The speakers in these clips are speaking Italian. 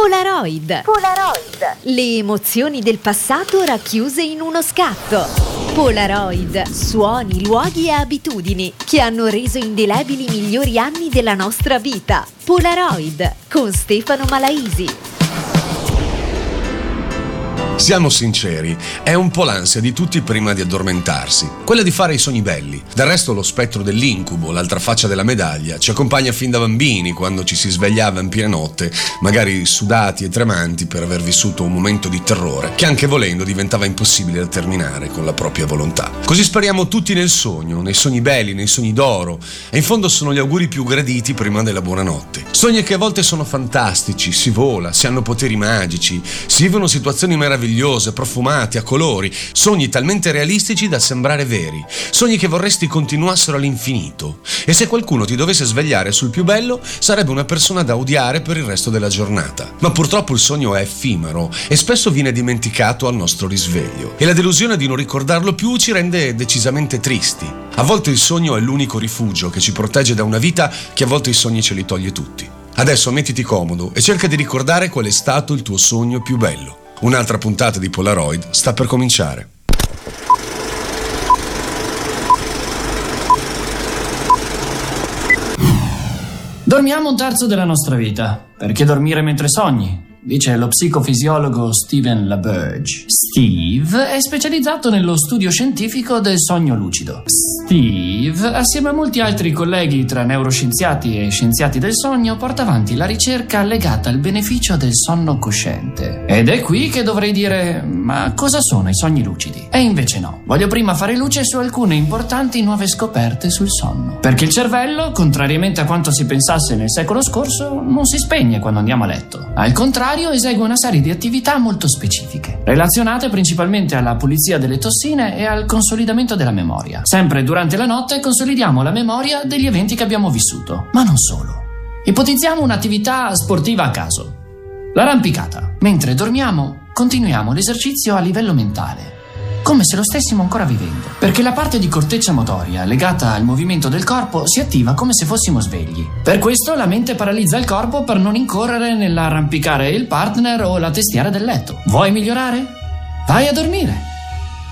Polaroid. Polaroid. Le emozioni del passato racchiuse in uno scatto. Polaroid. Suoni, luoghi e abitudini che hanno reso indelebili i migliori anni della nostra vita. Polaroid con Stefano Malaisi. Siamo sinceri, è un po' l'ansia di tutti prima di addormentarsi, quella di fare i sogni belli. Del resto lo spettro dell'incubo, l'altra faccia della medaglia, ci accompagna fin da bambini quando ci si svegliava in piena notte, magari sudati e tremanti per aver vissuto un momento di terrore, che anche volendo diventava impossibile da terminare con la propria volontà. Così speriamo tutti nel sogno, nei sogni belli, nei sogni d'oro, e in fondo sono gli auguri più graditi prima della buonanotte. Sogni che a volte sono fantastici, si vola, si hanno poteri magici, si vivono situazioni meravigliose meravigliose, profumati, a colori, sogni talmente realistici da sembrare veri, sogni che vorresti continuassero all'infinito. E se qualcuno ti dovesse svegliare sul più bello, sarebbe una persona da odiare per il resto della giornata. Ma purtroppo il sogno è effimero e spesso viene dimenticato al nostro risveglio. E la delusione di non ricordarlo più ci rende decisamente tristi. A volte il sogno è l'unico rifugio che ci protegge da una vita che a volte i sogni ce li toglie tutti. Adesso mettiti comodo e cerca di ricordare qual è stato il tuo sogno più bello. Un'altra puntata di Polaroid sta per cominciare. Dormiamo un terzo della nostra vita. Perché dormire mentre sogni? Dice lo psicofisiologo Steven LaBerge. Steve è specializzato nello studio scientifico del sogno lucido. Steve, assieme a molti altri colleghi tra neuroscienziati e scienziati del sogno, porta avanti la ricerca legata al beneficio del sonno cosciente. Ed è qui che dovrei dire, ma cosa sono i sogni lucidi? E invece no. Voglio prima fare luce su alcune importanti nuove scoperte sul sonno. Perché il cervello, contrariamente a quanto si pensasse nel secolo scorso, non si spegne quando andiamo a letto. Al contrario, contrario esegue una serie di attività molto specifiche, relazionate principalmente alla pulizia delle tossine e al consolidamento della memoria. Sempre durante la notte consolidiamo la memoria degli eventi che abbiamo vissuto, ma non solo. Ipotizziamo un'attività sportiva a caso. L'arrampicata. Mentre dormiamo, continuiamo l'esercizio a livello mentale come se lo stessimo ancora vivendo, perché la parte di corteccia motoria legata al movimento del corpo si attiva come se fossimo svegli. Per questo la mente paralizza il corpo per non incorrere nell'arrampicare il partner o la testiera del letto. Vuoi migliorare? Vai a dormire.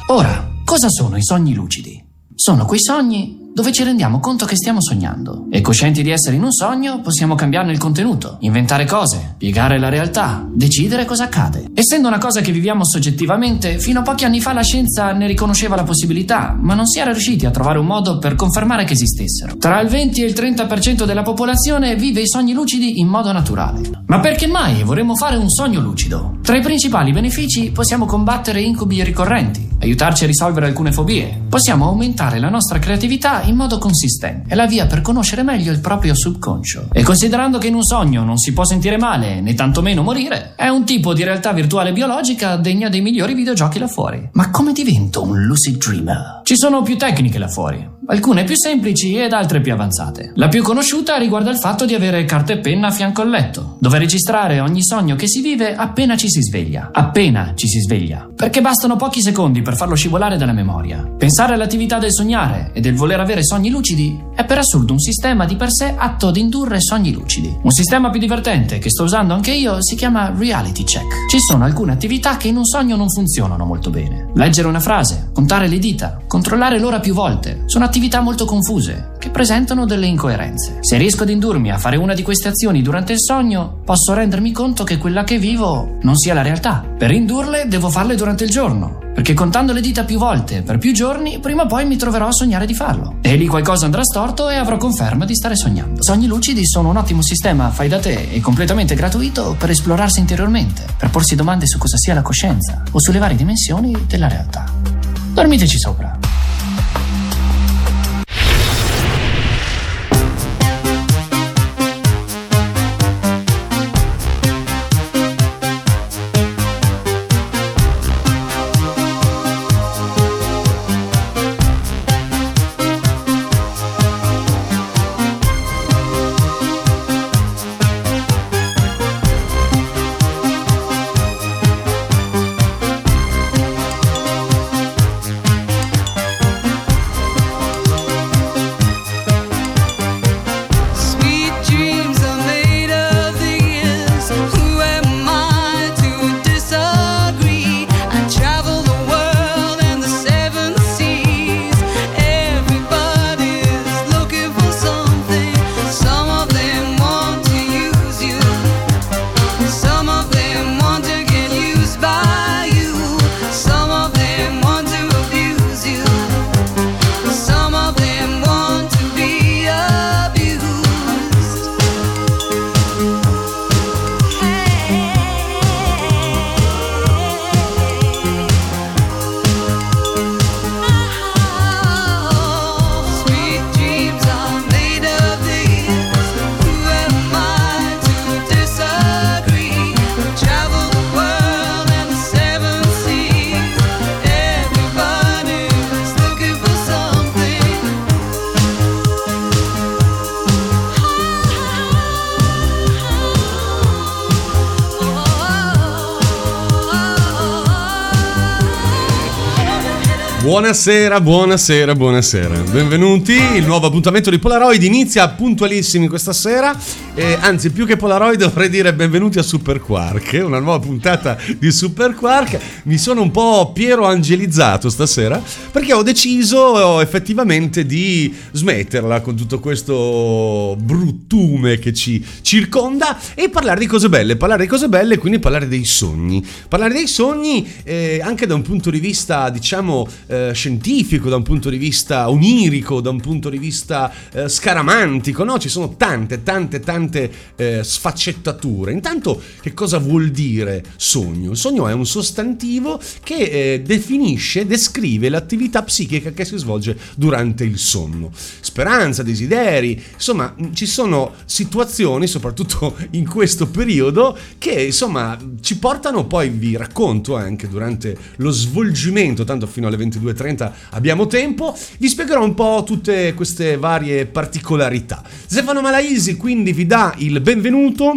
Ora, cosa sono i sogni lucidi? Sono quei sogni dove ci rendiamo conto che stiamo sognando. E coscienti di essere in un sogno, possiamo cambiarne il contenuto, inventare cose, piegare la realtà, decidere cosa accade. Essendo una cosa che viviamo soggettivamente, fino a pochi anni fa la scienza ne riconosceva la possibilità, ma non si era riusciti a trovare un modo per confermare che esistessero. Tra il 20 e il 30% della popolazione vive i sogni lucidi in modo naturale. Ma perché mai vorremmo fare un sogno lucido? Tra i principali benefici possiamo combattere incubi ricorrenti, aiutarci a risolvere alcune fobie, possiamo aumentare la nostra creatività in modo consistente. È la via per conoscere meglio il proprio subconscio. E considerando che in un sogno non si può sentire male né tantomeno morire, è un tipo di realtà virtuale biologica degna dei migliori videogiochi là fuori. Ma come divento un lucid dreamer? Ci sono più tecniche là fuori alcune più semplici ed altre più avanzate. La più conosciuta riguarda il fatto di avere carta e penna a fianco al letto, dove registrare ogni sogno che si vive appena ci si sveglia. Appena ci si sveglia. Perché bastano pochi secondi per farlo scivolare dalla memoria. Pensare all'attività del sognare e del voler avere sogni lucidi è per assurdo un sistema di per sé atto ad indurre sogni lucidi. Un sistema più divertente che sto usando anche io si chiama reality check. Ci sono alcune attività che in un sogno non funzionano molto bene. Leggere una frase, contare le dita, controllare l'ora più volte. Sono attività attività molto confuse, che presentano delle incoerenze. Se riesco ad indurmi a fare una di queste azioni durante il sogno, posso rendermi conto che quella che vivo non sia la realtà. Per indurle devo farle durante il giorno, perché contando le dita più volte per più giorni, prima o poi mi troverò a sognare di farlo. E lì qualcosa andrà storto e avrò conferma di stare sognando. Sogni lucidi sono un ottimo sistema fai da te e completamente gratuito per esplorarsi interiormente, per porsi domande su cosa sia la coscienza o sulle varie dimensioni della realtà. Dormiteci sopra. Buonasera, buonasera, buonasera. Benvenuti. Il nuovo appuntamento di Polaroid inizia puntualissimi questa sera. Eh, anzi, più che Polaroid dovrei dire benvenuti a Super Quark, una nuova puntata di Super Quark. Mi sono un po' Piero angelizzato stasera perché ho deciso effettivamente di smetterla con tutto questo bruttume che ci circonda e parlare di cose belle, parlare di cose belle e quindi parlare dei sogni. Parlare dei sogni eh, anche da un punto di vista, diciamo, eh, eh, scientifico, da un punto di vista onirico, da un punto di vista eh, scaramantico, no? Ci sono tante, tante, tante eh, sfaccettature. Intanto, che cosa vuol dire sogno? Il sogno è un sostantivo che eh, definisce, descrive l'attività psichica che si svolge durante il sonno. Speranza, desideri, insomma, ci sono situazioni, soprattutto in questo periodo, che insomma ci portano poi, vi racconto anche durante lo svolgimento, tanto fino alle 22 22.30 abbiamo tempo, vi spiegherò un po' tutte queste varie particolarità. Stefano Malaisi quindi vi dà il benvenuto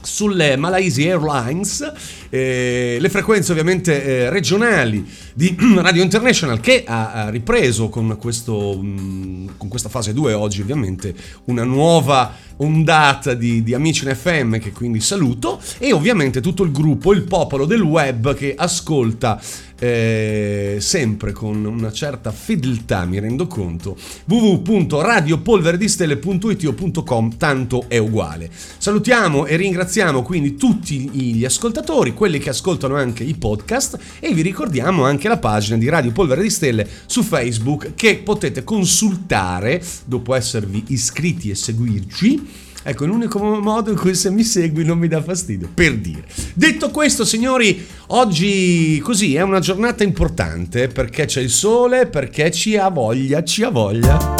sulle Malaysia Airlines, eh, le frequenze ovviamente eh, regionali di Radio International che ha, ha ripreso con, questo, mh, mm, con, questa fase 2 oggi ovviamente una nuova ondata di, di amici in FM che quindi saluto e ovviamente tutto il gruppo, il popolo del web che ascolta eh, sempre con una certa fedeltà, mi rendo conto, www.radiopolveredistelle.it o .com, tanto è uguale. Salutiamo e ringraziamo quindi tutti gli ascoltatori, quelli che ascoltano anche i podcast e vi ricordiamo anche la pagina di Radio Polvere di Stelle su Facebook che potete consultare dopo esservi iscritti e seguirci Ecco, l'unico modo in cui se mi segui non mi dà fastidio, per dire. Detto questo, signori, oggi così è una giornata importante perché c'è il sole, perché ci ha voglia, ci ha voglia.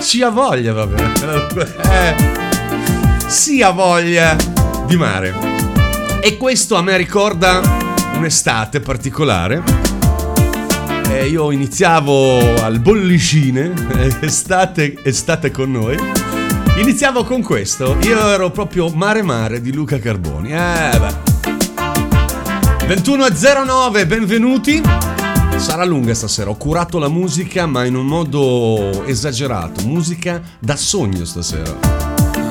Ci ha voglia, vabbè. Eh, si ha voglia di mare. E questo a me ricorda un'estate particolare. Eh, io iniziavo al bollicine, estate, estate con noi Iniziamo con questo. Io ero proprio Mare Mare di Luca Carboni. Eh beh. 21.09, benvenuti. Sarà lunga stasera, ho curato la musica ma in un modo esagerato, musica da sogno stasera.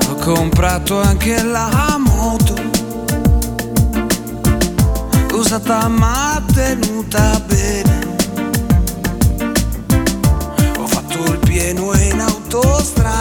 Ho comprato anche la moto, usata ma tenuta bene. Ho fatto il pieno in autostrada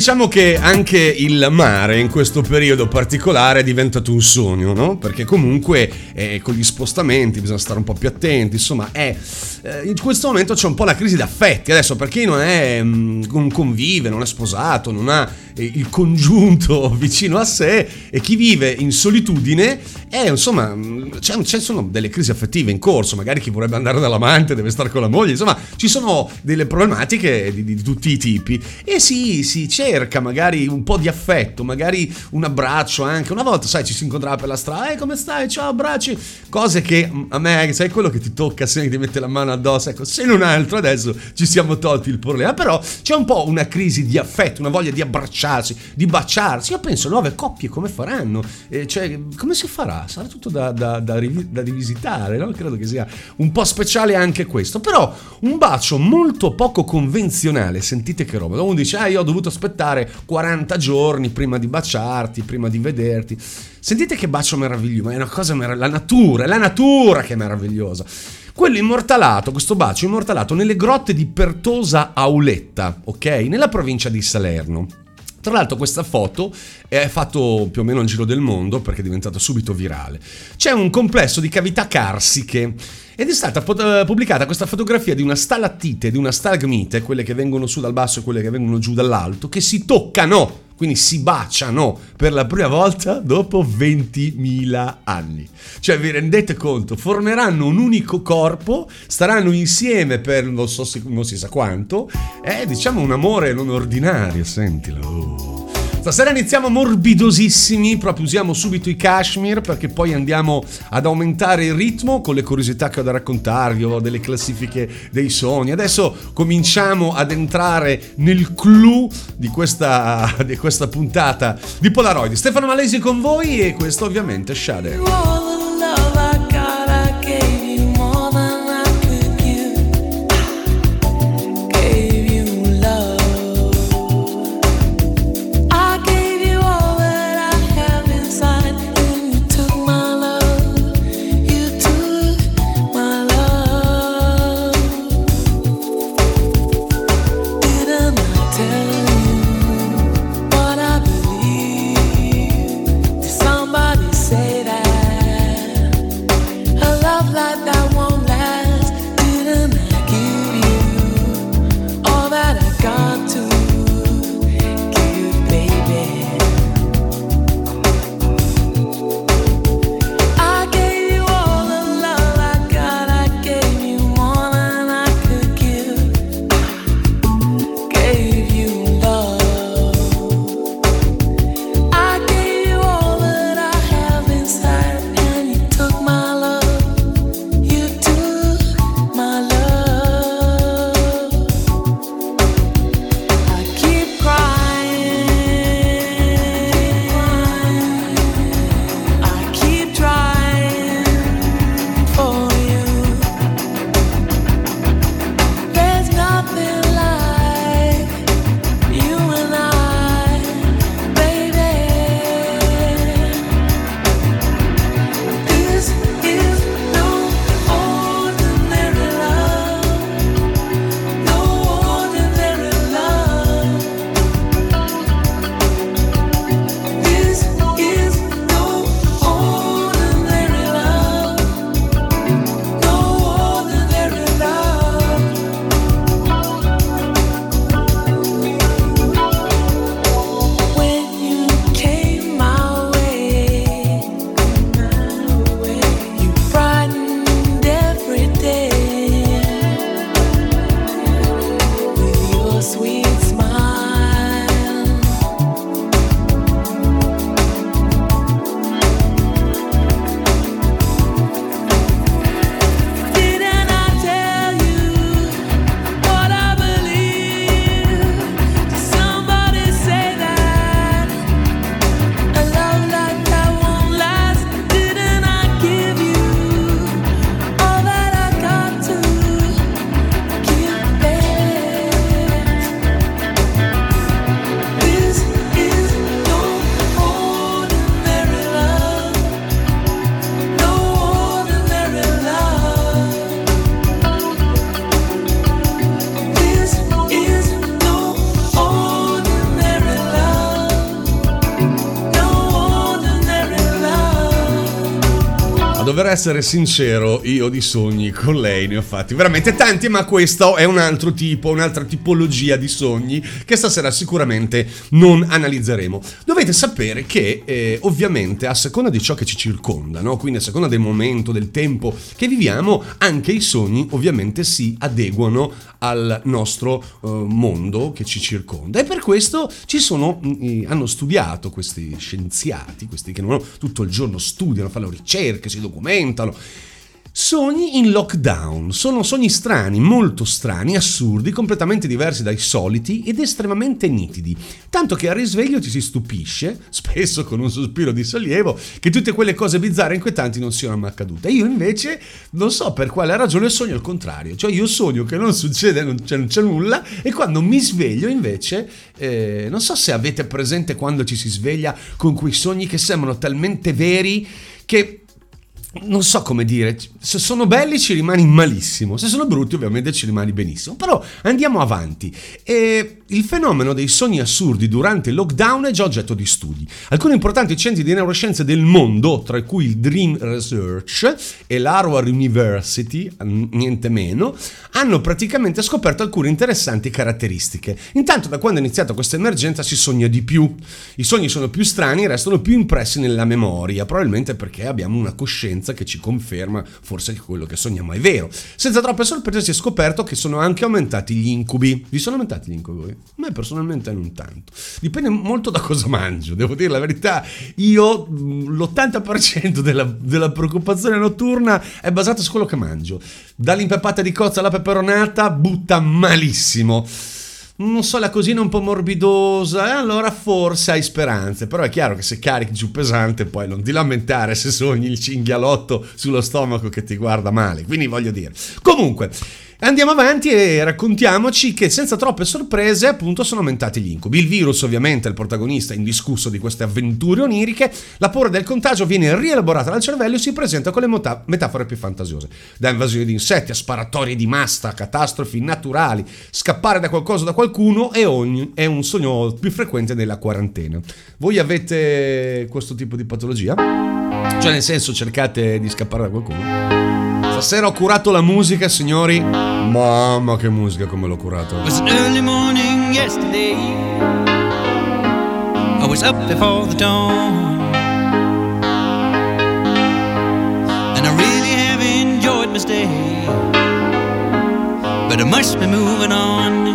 diciamo che anche il mare in questo periodo particolare è diventato un sogno, no? Perché comunque eh, con gli spostamenti bisogna stare un po' più attenti, insomma, è, eh, in questo momento c'è un po' la crisi d'affetti. Adesso per chi non è mh, mm, convive, non è sposato, non ha eh, il congiunto vicino a sé e chi vive in solitudine, è insomma, mm, c'è, ci sono delle crisi affettive in corso, magari chi vorrebbe andare dall'amante deve stare con la moglie, insomma, ci sono delle problematiche di, di tutti i tipi e sì, sì cerca magari un po' di affetto, magari un abbraccio anche. Una volta, sai, ci si incontrava per la strada, eh, come stai? Ciao, abbracci. Cose che mm, a me, sai, quello che ti tocca, se ti mette la mano addosso, ecco, se non altro adesso ci siamo tolti il problema, però c'è un po' una crisi di affetto, una voglia di abbracciarsi, di baciarsi. Io penso, nuove coppie come faranno? Eh, cioè, come si farà? Sarà tutto da, da, da, da rivisitare, no? Credo che sia un po' speciale anche questo, però un bacio molto poco convenzionale, sentite che roba. Uno dice, ah, io ho dovuto aspettare 40 giorni prima di baciarti, prima di vederti. Sentite che bacio meraviglioso, ma è una cosa meravigliosa, la natura, è la natura che è meravigliosa. Quello immortalato, questo bacio immortalato nelle grotte di Pertosa Auletta, ok? Nella provincia di Salerno. Tra l'altro questa foto è fatto più o meno il giro del mondo perché è diventata subito virale. C'è un complesso di cavità carsiche ed è stata pubblicata questa fotografia di una stalattite, di una stalagmite, quelle che vengono su dal basso e quelle che vengono giù dall'alto, che si toccano quindi si baciano per la prima volta dopo 20.000 anni. Cioè vi rendete conto, formeranno un unico corpo, staranno insieme per non so non si sa quanto, è diciamo un amore non ordinario, sentilo. Stasera iniziamo morbidosissimi, proprio usiamo subito i cashmere perché poi andiamo ad aumentare il ritmo con le curiosità che ho da raccontarvi, ho delle classifiche dei sogni. Adesso cominciamo ad entrare nel clou di questa, di questa puntata di Polaroid. Stefano Malesi con voi e questo ovviamente Shade. Essere sincero, io di sogni con lei ne ho fatti veramente tanti, ma questo è un altro tipo, un'altra tipologia di sogni che stasera sicuramente non analizzeremo. Dovete sapere che eh, ovviamente a seconda di ciò che ci circonda, no? quindi a seconda del momento, del tempo che viviamo, anche i sogni ovviamente si adeguano al nostro eh, mondo che ci circonda e per questo ci sono, mh, hanno studiato questi scienziati, questi che non tutto il giorno studiano, fanno ricerche, si documentano Sogni in lockdown. Sono sogni strani, molto strani, assurdi, completamente diversi dai soliti ed estremamente nitidi, tanto che al risveglio ti si stupisce, spesso con un sospiro di sollievo, che tutte quelle cose bizzarre e inquietanti non siano mai accadute. Io invece non so per quale ragione sogno il contrario, cioè io sogno che non succede, non c'è, non c'è nulla e quando mi sveglio invece, eh, non so se avete presente quando ci si sveglia con quei sogni che sembrano talmente veri che non so come dire, se sono belli ci rimani malissimo, se sono brutti ovviamente ci rimani benissimo, però andiamo avanti. E il fenomeno dei sogni assurdi durante il lockdown è già oggetto di studi. Alcuni importanti centri di neuroscienze del mondo, tra cui il Dream Research e l'Harvard University, niente meno, hanno praticamente scoperto alcune interessanti caratteristiche. Intanto da quando è iniziata questa emergenza si sogna di più. I sogni sono più strani e restano più impressi nella memoria, probabilmente perché abbiamo una coscienza che ci conferma forse che quello che sogniamo è vero. Senza troppe sorprese si è scoperto che sono anche aumentati gli incubi. Vi sono aumentati gli incubi? A me personalmente non tanto. Dipende molto da cosa mangio, devo dire la verità. Io l'80% della, della preoccupazione notturna è basata su quello che mangio. Dall'impeppata di cozza alla peperonata butta malissimo non so, la cosina un po' morbidosa, e allora forse hai speranze. Però è chiaro che se carichi giù pesante, poi non ti lamentare se sogni il cinghialotto sullo stomaco che ti guarda male. Quindi voglio dire. Comunque. Andiamo avanti e raccontiamoci che senza troppe sorprese appunto sono aumentati gli incubi. Il virus ovviamente è il protagonista indiscusso di queste avventure oniriche, la paura del contagio viene rielaborata dal cervello e si presenta con le mota- metafore più fantasiose. Da invasioni di insetti a sparatorie di massa, catastrofi naturali, scappare da qualcosa o da qualcuno è, ogni, è un sogno più frequente nella quarantena. Voi avete questo tipo di patologia? Cioè nel senso cercate di scappare da qualcuno? Stasera ho curato la musica, signori. Mamma che musica come l'ho curata. It was an early morning yesterday. I was up before the dawn. And I really have enjoyed my stay. But I must be moving on.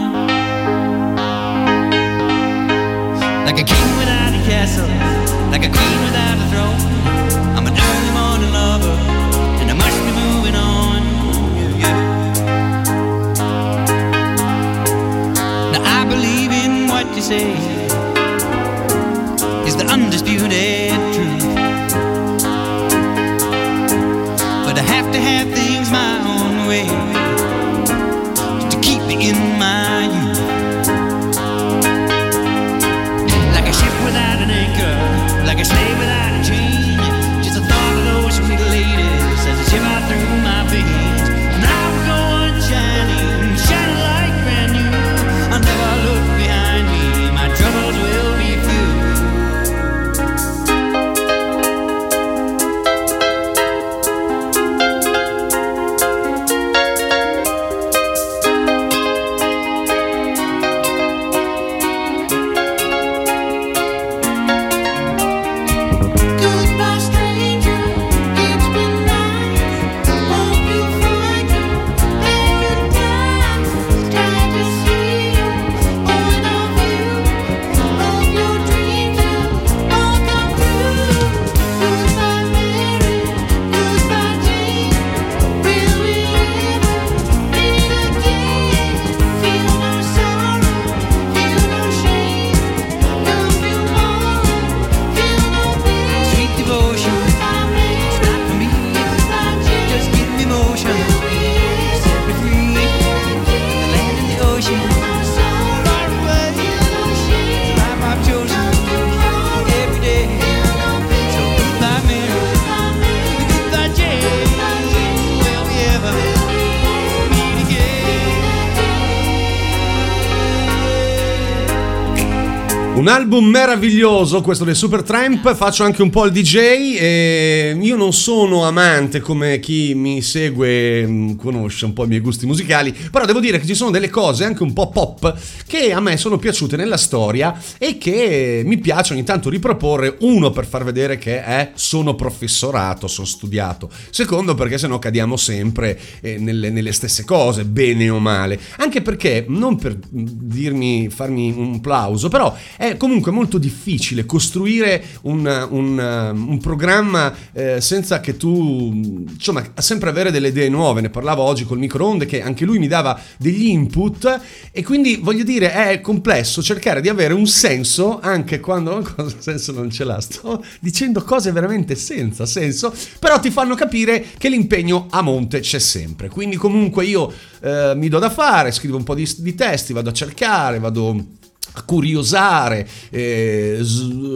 Meraviglioso questo del Supertramp, faccio anche un po' il DJ io non sono amante come chi mi segue mm, conosce un po' i miei gusti musicali, però devo dire che ci sono delle cose anche un po' pop che a me sono piaciute nella storia e che mi piace ogni tanto riproporre, uno per far vedere che eh, sono professorato, sono studiato, secondo perché sennò cadiamo sempre eh, nelle, nelle stesse cose, bene o male, anche perché non per dirmi, farmi un plauso, però è comunque molto difficile costruire un, un, un programma eh, senza che tu, insomma, sempre avere delle idee nuove. Ne parlavo oggi col microonde che anche lui mi dava degli input e quindi voglio dire è complesso cercare di avere un senso anche quando un senso non ce l'ha. Sto dicendo cose veramente senza senso, però ti fanno capire che l'impegno a monte c'è sempre. Quindi comunque io eh, mi do da fare, scrivo un po' di, di testi, vado a cercare, vado curiosare, eh,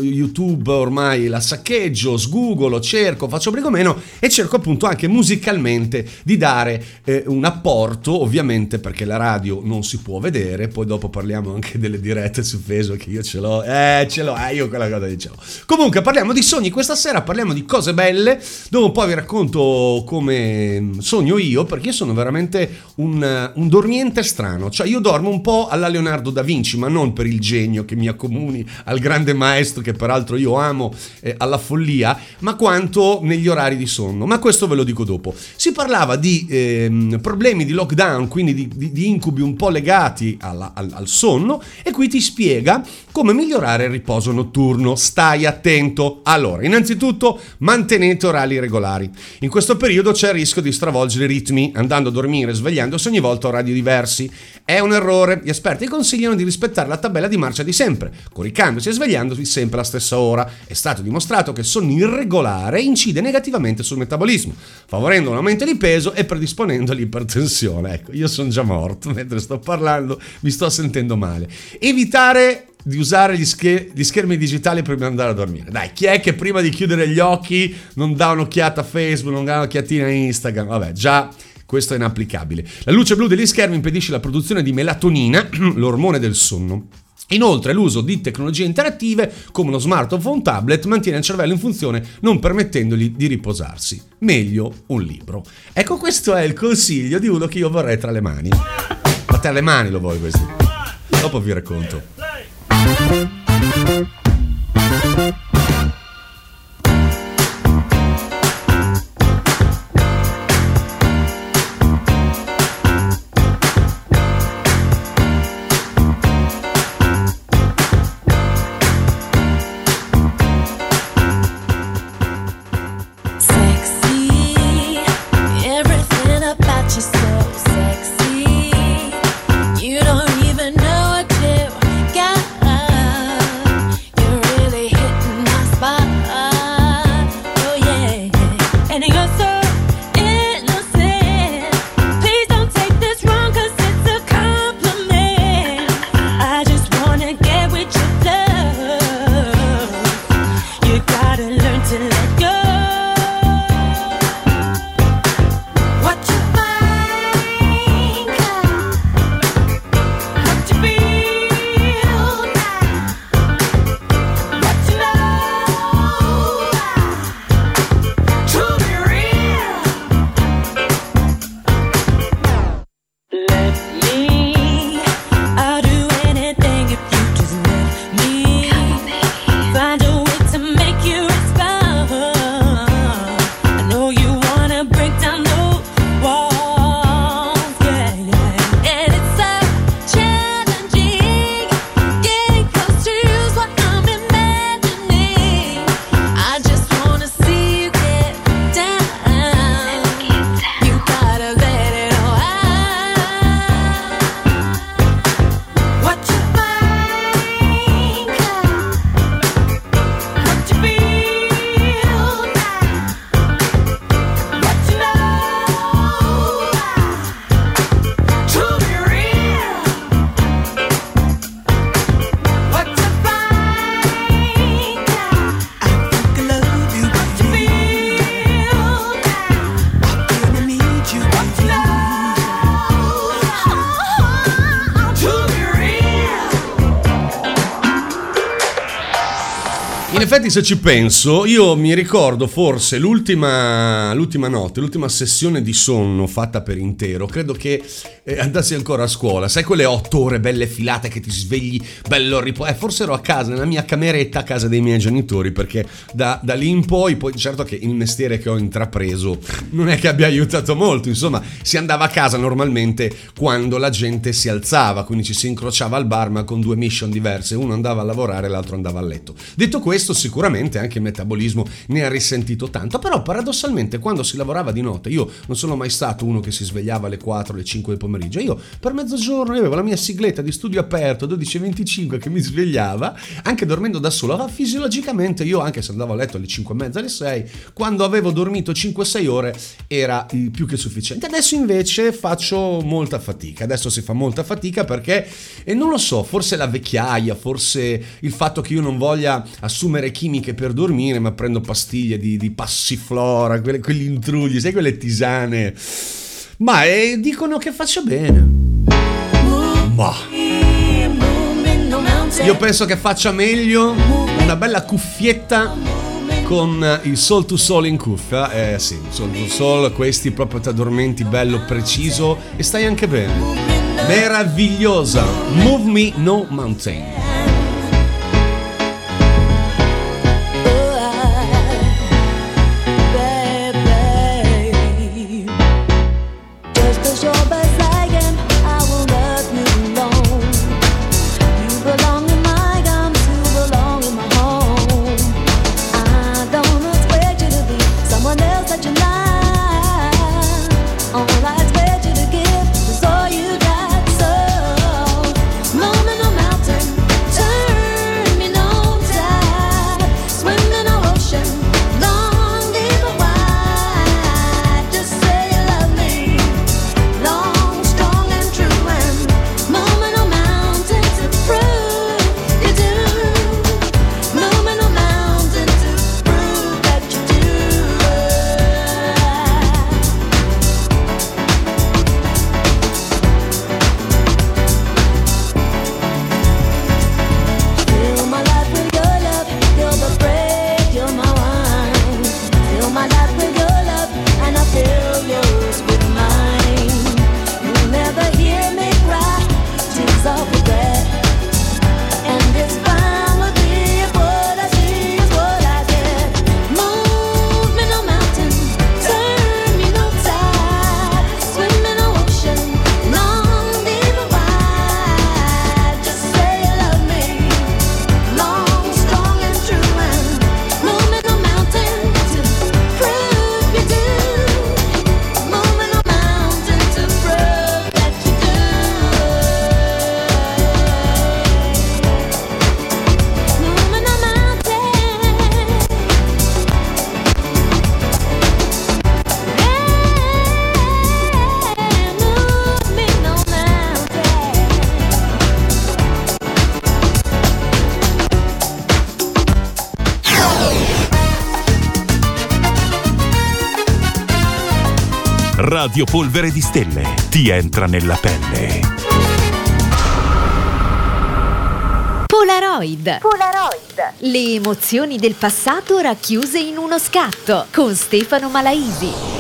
YouTube ormai la saccheggio, sgoogolo, cerco, faccio brigomeno e cerco appunto anche musicalmente di dare eh, un apporto, ovviamente perché la radio non si può vedere, poi dopo parliamo anche delle dirette su Facebook, io ce l'ho, eh ce l'ho, eh io quella cosa dicevo. Comunque parliamo di sogni questa sera, parliamo di cose belle, dove un po' vi racconto come sogno io, perché io sono veramente un, un dormiente strano, cioè io dormo un po' alla Leonardo da Vinci, ma non per il genio che mi accomuni al grande maestro che peraltro io amo eh, alla follia, ma quanto negli orari di sonno. Ma questo ve lo dico dopo. Si parlava di eh, problemi di lockdown, quindi di, di, di, incubi un po' legati alla, al, al sonno e qui ti spiega come migliorare il riposo notturno. Stai attento. Allora, innanzitutto mantenete orari regolari. In questo periodo c'è il rischio di stravolgere i ritmi, andando a dormire e svegliandosi ogni volta a orari diversi. È un errore. Gli esperti consigliano di rispettare la tabella di marcia di sempre, coricandosi e svegliandosi sempre alla stessa ora. È stato dimostrato che il sonno irregolare incide negativamente sul metabolismo, favorendo un aumento di peso e predisponendo all'ipertensione. Ecco, io sono già morto mentre sto parlando, mi sto sentendo male. Evitare di usare gli, scher- gli, schermi digitali prima di andare a dormire. Dai, chi è che prima di chiudere gli occhi non dà un'occhiata a Facebook, non dà un'occhiatina a Instagram? Vabbè, già questo è inapplicabile. La luce blu degli schermi impedisce la produzione di melatonina, l'ormone del sonno. Inoltre l'uso di tecnologie interattive come uno smartphone o un tablet mantiene il cervello in funzione non permettendogli di riposarsi. Meglio un libro. Ecco questo è il consiglio di uno che io vorrei tra le mani. Ma tra le mani lo vuoi questo? Dopo vi racconto. Thank you. Effetti se ci penso, io mi ricordo forse l'ultima, l'ultima notte, l'ultima sessione di sonno fatta per intero, credo che eh, andassi ancora a scuola, sai quelle otto ore belle filate che ti svegli bello riposo, eh, forse ero a casa, nella mia cameretta a casa dei miei genitori, perché da, da lì in poi, poi certo che il mestiere che ho intrapreso non è che abbia aiutato molto, insomma si andava a casa normalmente quando la gente si alzava, quindi ci si incrociava al bar ma con due mission diverse, uno andava a lavorare e l'altro andava a letto. Detto questo sicuramente anche il metabolismo ne ha risentito tanto, però paradossalmente quando si lavorava di notte, io non sono mai stato uno che si svegliava alle 4, alle 5 del pomeriggio, io per mezzogiorno avevo la mia sigletta di studio aperto 12.25 che mi svegliava, anche dormendo da solo, ma fisiologicamente io anche se andavo a letto alle 5 e mezza, alle 6, quando avevo dormito 5-6 ore era più che sufficiente. Adesso invece faccio molta fatica, adesso si fa molta fatica perché, e non lo so, forse la vecchiaia, forse il fatto che io non voglia assumere chimiche per dormire, ma prendo pastiglie di, di passiflora, quelle, quegli intrugli, sai quelle tisane. Ma eh, dicono che faccia bene. Ma. Io penso che faccia meglio una bella cuffietta con il Soul to Soul in cuffia. Eh sì, Soul to Soul, questi proprio ti addormenti bello preciso e stai anche bene. Meravigliosa. Move Me No Mountain. Radio Polvere di Stelle ti entra nella pelle. Polaroid. Polaroid. Le emozioni del passato racchiuse in uno scatto con Stefano Malaisi.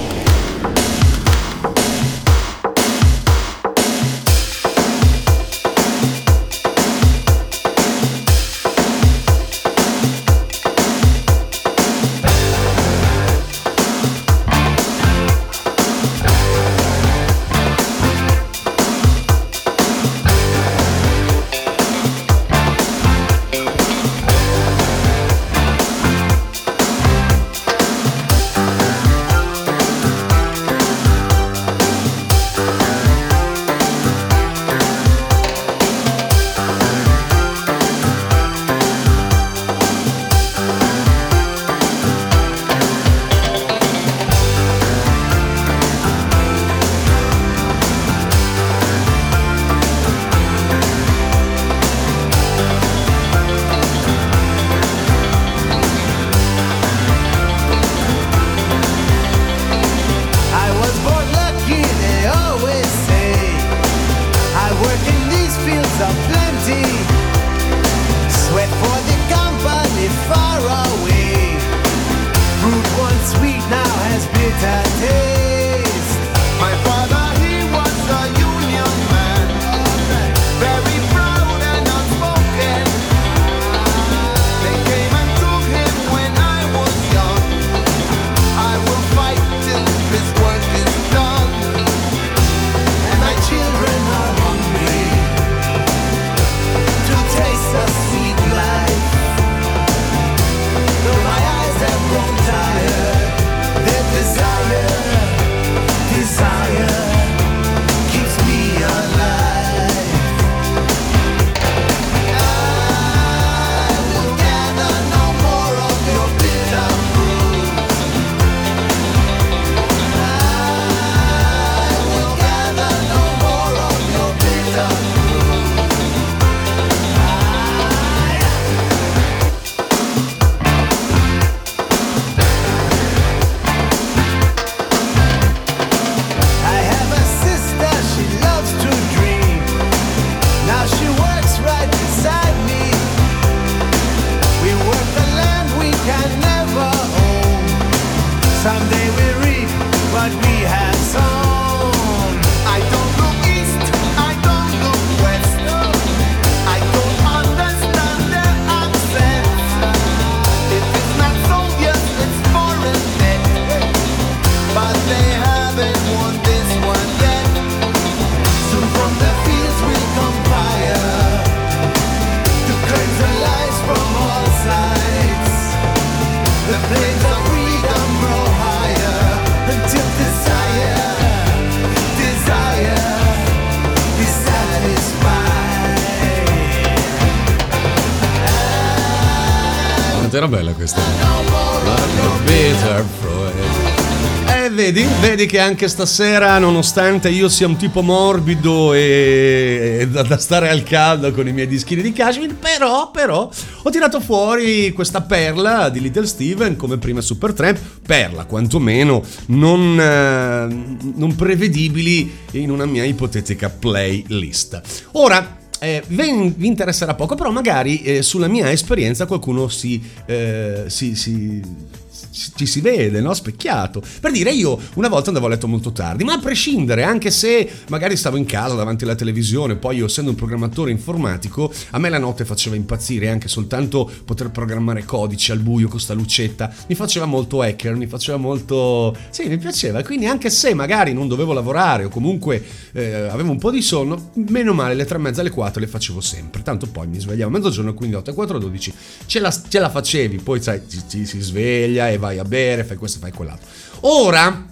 Vedi, che anche stasera, nonostante io sia un tipo morbido e, e da, stare al caldo con i miei dischini di cashmere, però, però, ho tirato fuori questa perla di Little Steven come prima Super Tramp, perla quantomeno non, eh, non prevedibili in una mia ipotetica playlist. Ora, eh, vi interesserà poco, però magari eh, sulla mia esperienza qualcuno si, eh, si, si ci si vede, no? Specchiato. Per dire, io una volta andavo a letto molto tardi, ma a prescindere, anche se magari stavo in casa davanti alla televisione, poi io essendo un programmatore informatico, a me la notte faceva impazzire anche soltanto poter programmare codici al buio con sta lucetta, mi faceva molto hacker, mi faceva molto... Sì, mi piaceva, quindi anche se magari non dovevo lavorare o comunque eh, avevo un po' di sonno, meno male le tre e mezza, alle quattro le facevo sempre, tanto poi mi svegliavo a mezzogiorno, quindi 8 e 4, 12, ce la, ce la facevi, poi sai, ci, ci si sveglia e vai a bere, fai questo, fai quell'altro. Ora,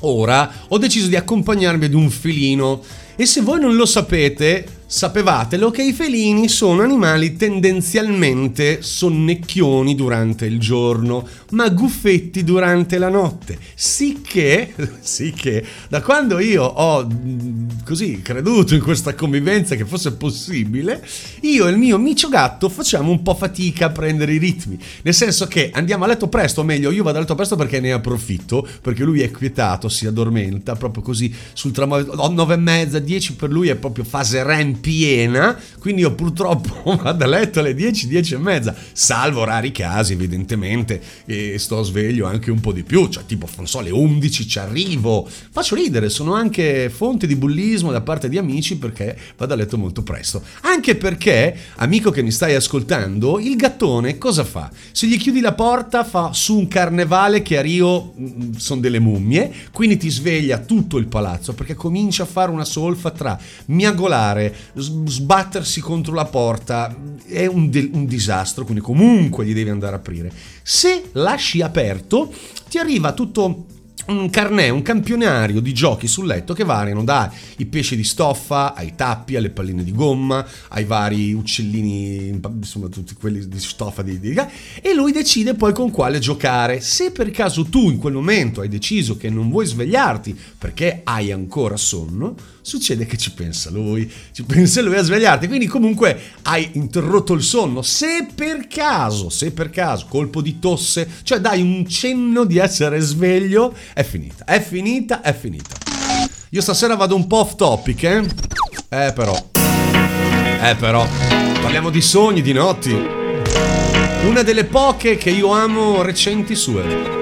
ora ho deciso di accompagnarmi ad un felino e se voi non lo sapete, Sapevatelo che i felini sono animali tendenzialmente sonnecchioni durante il giorno, ma guffetti durante la notte. Sicché, sicché, da quando io ho mm, così creduto in questa convivenza che fosse possibile, io e il mio micio gatto facciamo un po' fatica a prendere i ritmi. Nel senso che andiamo a letto presto, o meglio, io vado a letto presto perché ne approfitto, perché lui è quietato, si addormenta proprio così sul tramo. Ho nove e mezza, dieci per lui è proprio fase REM piena, quindi io purtroppo vado a letto alle 10, 10 e mezza, salvo rari casi evidentemente, e sto sveglio anche un po' di più, cioè tipo, non so, alle 11 ci arrivo, faccio ridere, sono anche fonte di bullismo da parte di amici perché vado a letto molto presto, anche perché, amico che mi stai ascoltando, il gattone cosa fa? Se gli chiudi la porta fa su un carnevale che a Rio mm, sono delle mummie, quindi ti sveglia tutto il palazzo perché comincia a fare una solfa tra miagolare, sbattersi contro la porta è un, de- un disastro, quindi comunque gli devi andare a aprire. Se lasci aperto, ti arriva tutto un carnet, un campionario di giochi sul letto che variano dai pesci di stoffa ai tappi, alle palline di gomma, ai vari uccellini, insomma tutti quelli di stoffa di, di, e lui decide poi con quale giocare. Se per caso tu in quel momento hai deciso che non vuoi svegliarti perché hai ancora sonno, succede che ci pensa lui, ci pensa lui a svegliarti, quindi comunque hai interrotto il sonno. Se per caso, se per caso, colpo di tosse, cioè dai un cenno di essere sveglio, è finita, è finita, è finita. Io stasera vado un po' off topic, eh? Eh però, eh però, parliamo di sogni, di notti. Una delle poche che io amo recenti sue.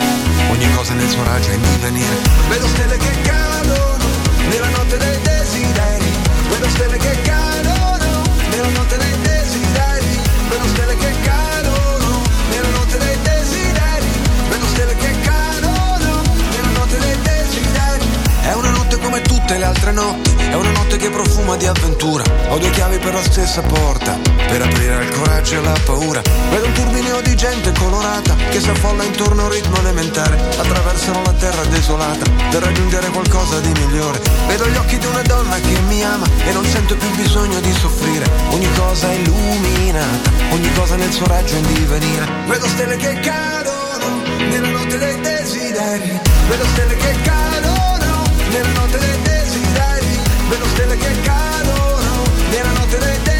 ogni cosa nel suo raggio è in divenire. Vedo stelle che cadono nella notte dei desideri, vedo stelle che cadono nella notte dei desideri, tutte le altre notti, è una notte che profuma di avventura. Ho due chiavi per la stessa porta, per aprire il coraggio e la paura. Vedo un turbinio di gente colorata che si affolla intorno a un ritmo elementare. Attraversano la terra desolata per raggiungere qualcosa di migliore. Vedo gli occhi di una donna che mi ama e non sento più bisogno di soffrire. Ogni cosa è illuminata, ogni cosa nel suo raggio in divenire. Vedo stelle che cadono nella notte dei desideri. Vedo stelle che cadono nella notte dei desideri. Vedo stelle che cadono nella notte dei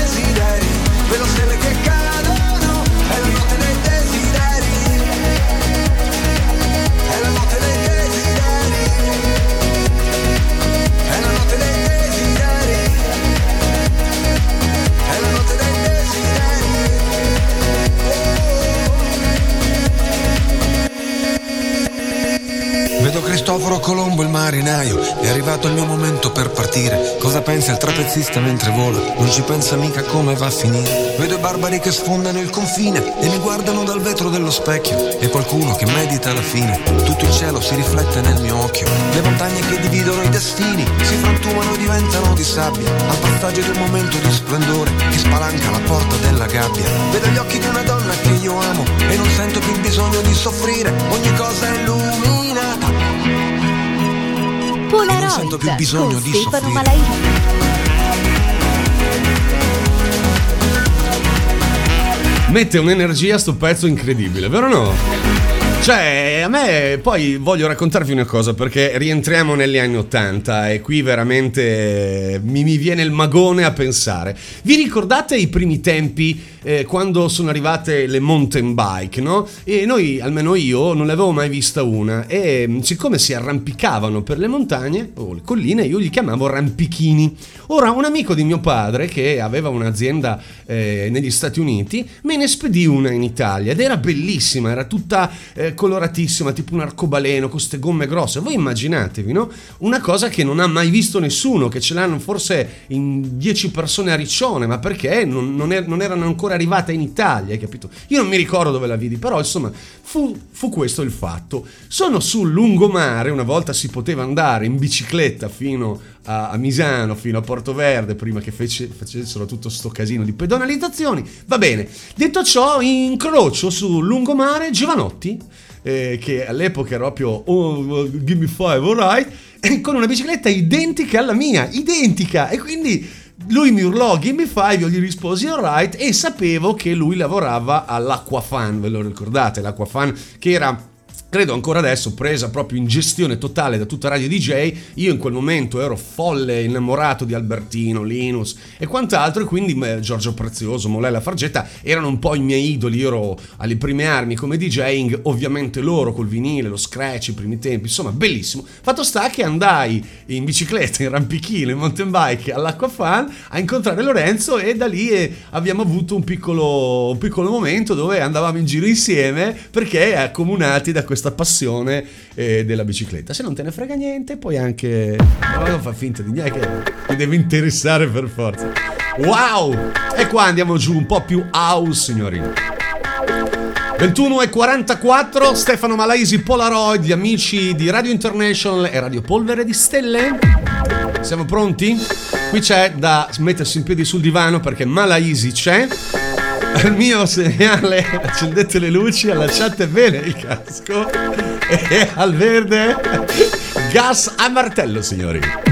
Cristoforo Colombo il marinaio, è arrivato il mio momento per partire. Cosa pensa il trapezista mentre vola? Non ci pensa mica come va a finire. Vedo i barbari che sfondano il confine e mi guardano dal vetro dello specchio. E qualcuno che medita alla fine. Tutto il cielo si riflette nel mio occhio. Le montagne che dividono i destini si frantumano e diventano di sabbia. Al passaggio del momento di splendore che spalanca la porta della gabbia. Vedo gli occhi di una donna che io amo e non sento più il bisogno di soffrire. Ogni cosa è illuminata. Polaroid Non sento più bisogno di Stefano soffrire. Malaini. Mette un'energia sto pezzo incredibile, vero o no? Cioè, a me poi voglio raccontarvi una cosa perché rientriamo negli anni Ottanta e qui veramente mi, mi viene il magone a pensare. Vi ricordate i primi tempi eh, quando sono arrivate le mountain bike, no? E noi, almeno io, non ne avevo mai vista una e mh, siccome si arrampicavano per le montagne o le colline, io li chiamavo rampichini. Ora, un amico di mio padre che aveva un'azienda eh, negli Stati Uniti me ne spedì una in Italia ed era bellissima, era tutta eh, coloratissima, tipo un arcobaleno con queste gomme grosse. Voi immaginatevi, no? Una cosa che non ha mai visto nessuno, che ce l'hanno forse in 10 persone a Riccione, ma perché non, non er- non erano ancora arrivate in Italia, hai capito? Io non mi ricordo dove la vidi, però insomma fu, fu questo il fatto. Sono sul lungomare, una volta si poteva andare in bicicletta fino a, a Misano, fino a Porto Verde, prima che fece- facessero tutto sto casino di pedonalizzazioni. Va bene, detto ciò, incrocio sul lungomare Giovanotti, eh, che all'epoca era proprio oh, give me five, alright, con una bicicletta identica alla mia, identica, e quindi lui mi urlò give me five, io gli risposi alright e sapevo che lui lavorava all'Acquafan, ve lo ricordate, l'Acquafan che era credo ancora adesso presa proprio in gestione totale da tutta Radio DJ io in quel momento ero folle innamorato di Albertino, Linus e quant'altro e quindi Giorgio Prezioso, Molella Fargetta erano un po' i miei idoli. Io ero alle prime armi come DJing ovviamente loro col vinile, lo scratch, i primi tempi insomma bellissimo. Fatto sta che andai in bicicletta, in rampichino, in mountain bike all'Acquafan a incontrare Lorenzo e da lì eh, abbiamo avuto un piccolo, un piccolo momento dove andavamo in giro insieme perché accomunati da questa passione eh, della bicicletta. Se non te ne frega niente, puoi anche. No, non fa finta di niente, ti deve interessare per forza. Wow! E qua andiamo giù un po' più house, signori. 21 e 44, Stefano Malaisi, Polaroid, gli amici di Radio International e Radio Polvere di Stelle. Siamo pronti? Qui c'è da mettersi in piedi sul divano perché Malaisi c'è. Al mio segnale accendete le luci, allacciate bene il casco e al verde gas a martello, signori.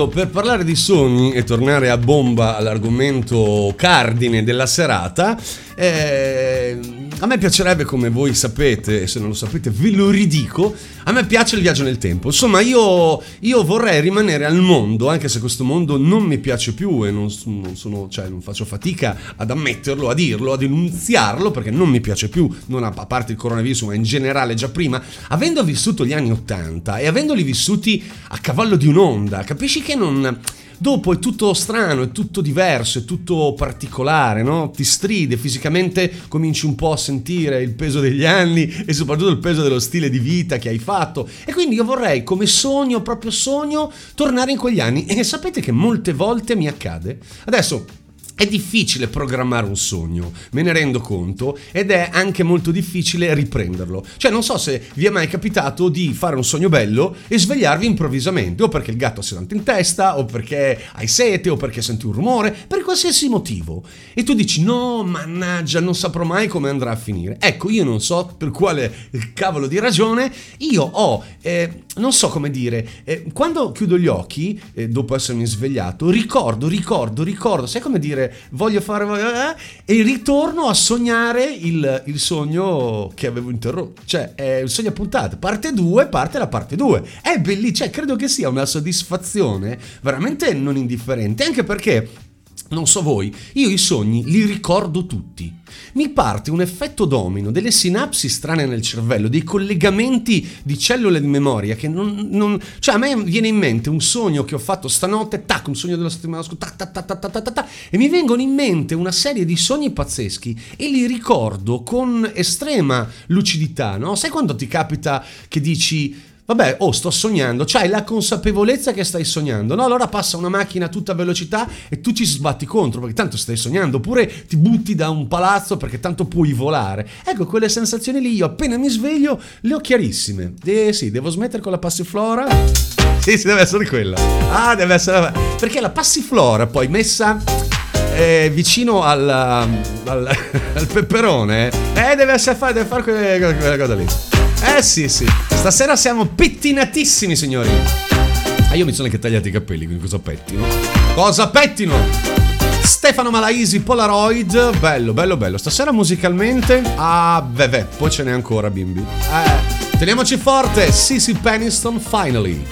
Ecco, per parlare di sogni e tornare a bomba all'argomento cardine della serata, eh, a me piacerebbe, come voi sapete, e se non lo sapete ve lo ridico, a me piace il viaggio nel tempo. Insomma, io, io vorrei rimanere al mondo, anche se questo mondo non mi piace più e non, non, sono, cioè, non faccio fatica ad ammetterlo, a dirlo, a denunziarlo, perché non mi piace più, non a, a parte il coronavirus, ma in generale già prima, avendo vissuto gli anni Ottanta e avendoli vissuti a cavallo di un'onda, capisci che non Dopo è tutto strano, è tutto diverso, è tutto particolare, no? Ti stride, fisicamente cominci un po' a sentire il peso degli anni e soprattutto il peso dello stile di vita che hai fatto. E quindi io vorrei, come sogno, proprio sogno, tornare in quegli anni. E sapete che molte volte mi accade? Adesso è difficile programmare un sogno, me ne rendo conto, ed è anche molto difficile riprenderlo. Cioè, non so se vi è mai capitato di fare un sogno bello e svegliarvi improvvisamente, o perché il gatto si dato in testa, o perché hai sete, o perché senti un rumore, per qualsiasi motivo. E tu dici, no, mannaggia, non saprò mai come andrà a finire. Ecco, io non so per quale cavolo di ragione, io ho, eh, non so come dire, eh, quando chiudo gli occhi, eh, dopo essermi svegliato, ricordo, ricordo, ricordo, sai come dire voglio fare... Eh, e ritorno a sognare il, il, sogno che avevo interrotto. Cioè, è un sogno a puntate. Parte 2, parte la parte 2. È bellissimo, cioè, credo che sia una soddisfazione veramente non indifferente, anche perché non so voi, io i sogni li ricordo tutti. Mi parte un effetto domino, delle sinapsi strane nel cervello, dei collegamenti di cellule di memoria che non, non, Cioè a me viene in mente un sogno che ho fatto stanotte, tac, un sogno della settimana scorsa, tac, tac, tac, tac, tac, tac, e mi vengono in mente una serie di sogni pazzeschi e li ricordo con estrema lucidità, no? Sai quando ti capita che dici Vabbè, oh, sto sognando, c'hai la consapevolezza che stai sognando, no? Allora passa una macchina a tutta velocità e tu ci sbatti contro perché tanto stai sognando, oppure ti butti da un palazzo perché tanto puoi volare. Ecco, quelle sensazioni lì io appena mi sveglio le ho chiarissime. Eh sì, devo smettere con la passiflora. Sì, sì, deve essere quella. Ah, deve essere... Perché la passiflora poi messa eh, vicino al, al, al, peperone, eh, deve essere fare, deve fare quella cosa lì. Eh sì, sì. Stasera siamo pettinatissimi, signori. Ah, io mi sono anche tagliati i capelli, quindi cosa pettino? Cosa pettino? Stefano Malaisi, Polaroid. Bello, bello, bello. Stasera musicalmente. Ah, beh, poi ce n'è ancora, bimbi. Eh, teniamoci forte. Sissy Peniston, finally.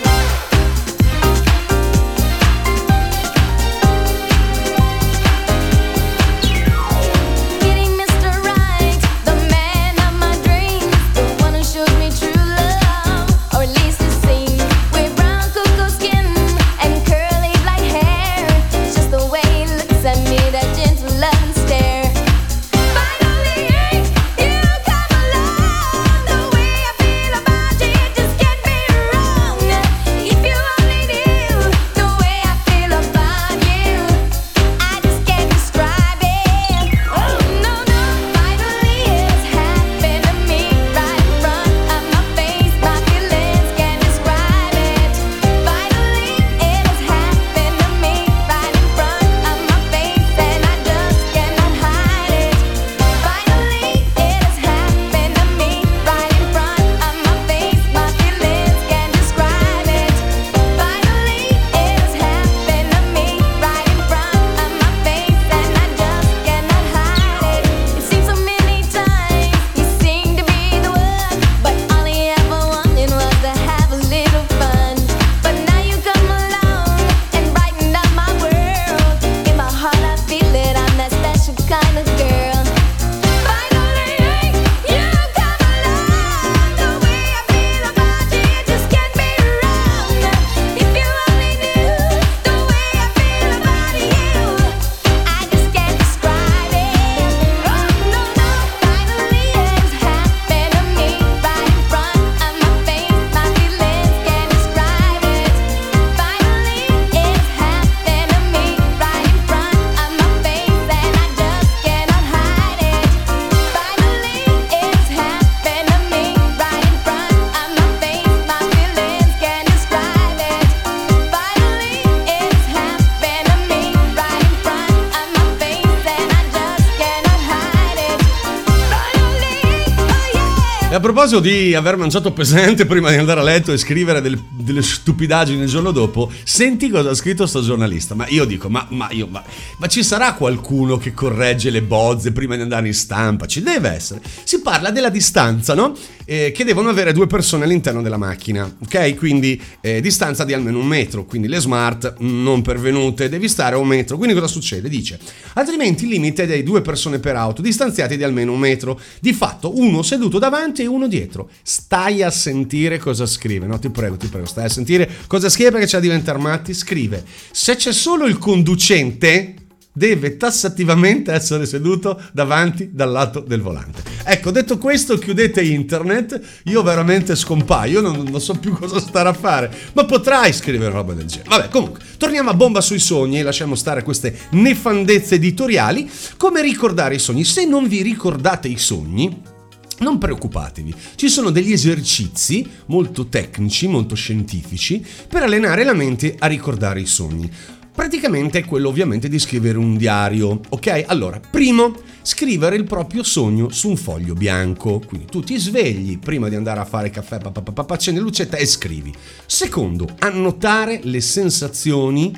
A proposito di aver mangiato pesante prima di andare a letto e scrivere del- delle stupidaggini il giorno dopo, senti cosa ha scritto sto giornalista. Ma io dico, ma, ma io, ma, ma ci sarà qualcuno che corregge le bozze prima di andare in stampa? Ci deve essere. Si parla della distanza, no? Eh, che devono avere due persone all'interno della macchina, ok? Quindi eh, distanza di almeno un metro, quindi le smart non pervenute, devi stare a un metro. Quindi cosa succede? Dice, altrimenti il limite è dei due persone per auto, distanziati di almeno un metro. Di fatto, uno seduto davanti e uno dietro. Stai a sentire cosa scrive, no? Ti prego, ti prego, stai a sentire cosa scrive perché c'è da diventare. Scrive, se c'è solo il conducente deve tassativamente essere seduto davanti dal lato del volante. Ecco, detto questo, chiudete internet, io veramente scompaio, non, non so più cosa stare a fare, ma potrai scrivere roba del genere. Vabbè, comunque, torniamo a bomba sui sogni e lasciamo stare queste nefandezze editoriali. Come ricordare i sogni? Se non vi ricordate i sogni, non preoccupatevi, ci sono degli esercizi molto tecnici, molto scientifici, per allenare la mente a ricordare i sogni. Praticamente è quello ovviamente di scrivere un diario, ok? Allora, primo, scrivere il proprio sogno su un foglio bianco. Quindi tu ti svegli prima di andare a fare caffè, papà, accendi lucetta e scrivi. Secondo, annotare le sensazioni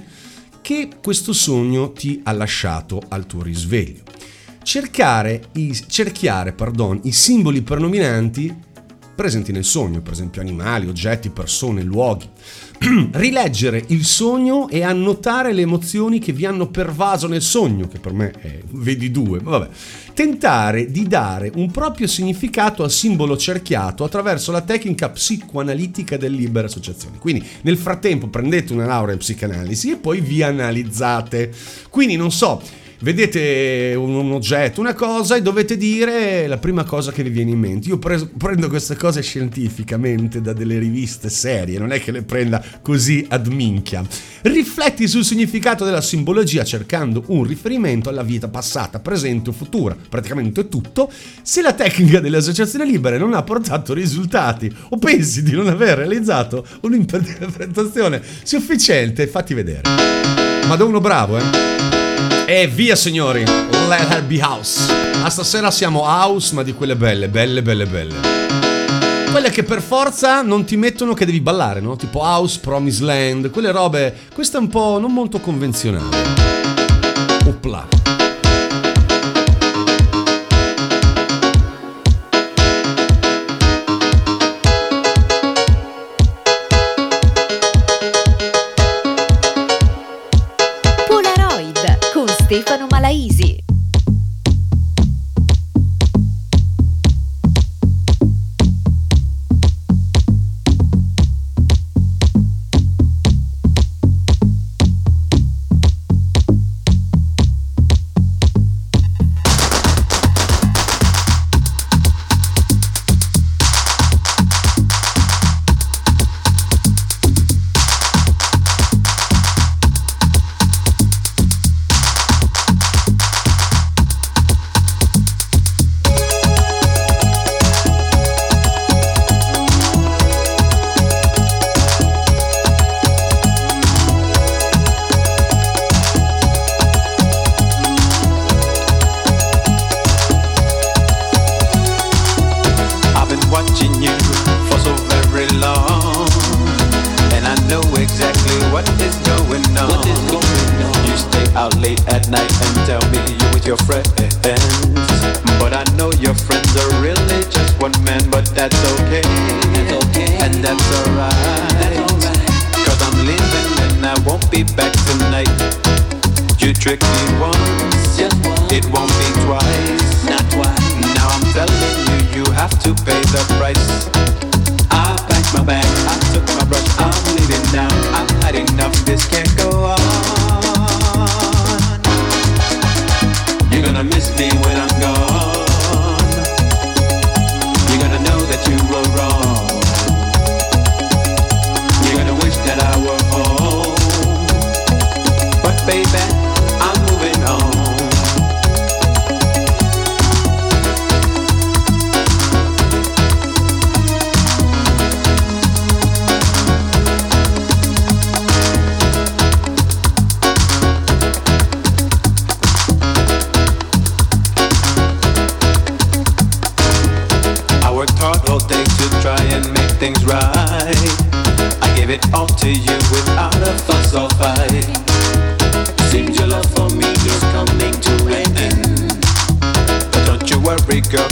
che questo sogno ti ha lasciato al tuo risveglio. Cercare i, cerchiare, pardon, i simboli predominanti presenti nel sogno, per esempio animali, oggetti, persone, luoghi. Rileggere il sogno e annotare le emozioni che vi hanno pervaso nel sogno, che per me è vedi due, ma vabbè. Tentare di dare un proprio significato al simbolo cerchiato attraverso la tecnica psicoanalitica delle libere associazioni. Quindi nel frattempo prendete una laurea in psicanalisi e poi vi analizzate. Quindi non so, vedete un, un oggetto, una cosa e dovete dire la prima cosa che vi viene in mente. Io pre- prendo queste cose scientificamente da delle riviste serie, non è che le prenda così ad minchia. Rifletti sul significato della simbologia cercando un riferimento alla vita passata, presente o futura, praticamente tutto. Se la tecnica delle associazioni libere non ha portato risultati o pensi di non aver realizzato un'interpretazione sufficiente, fatti vedere. Ma da uno bravo, eh? E via signori, let her be house. A stasera siamo house, ma di quelle belle, belle, belle, belle. Quelle che per forza non ti mettono che devi ballare, no? Tipo House, Promise Land, quelle robe, questa è un po' non molto convenzionale. Opla. You worry,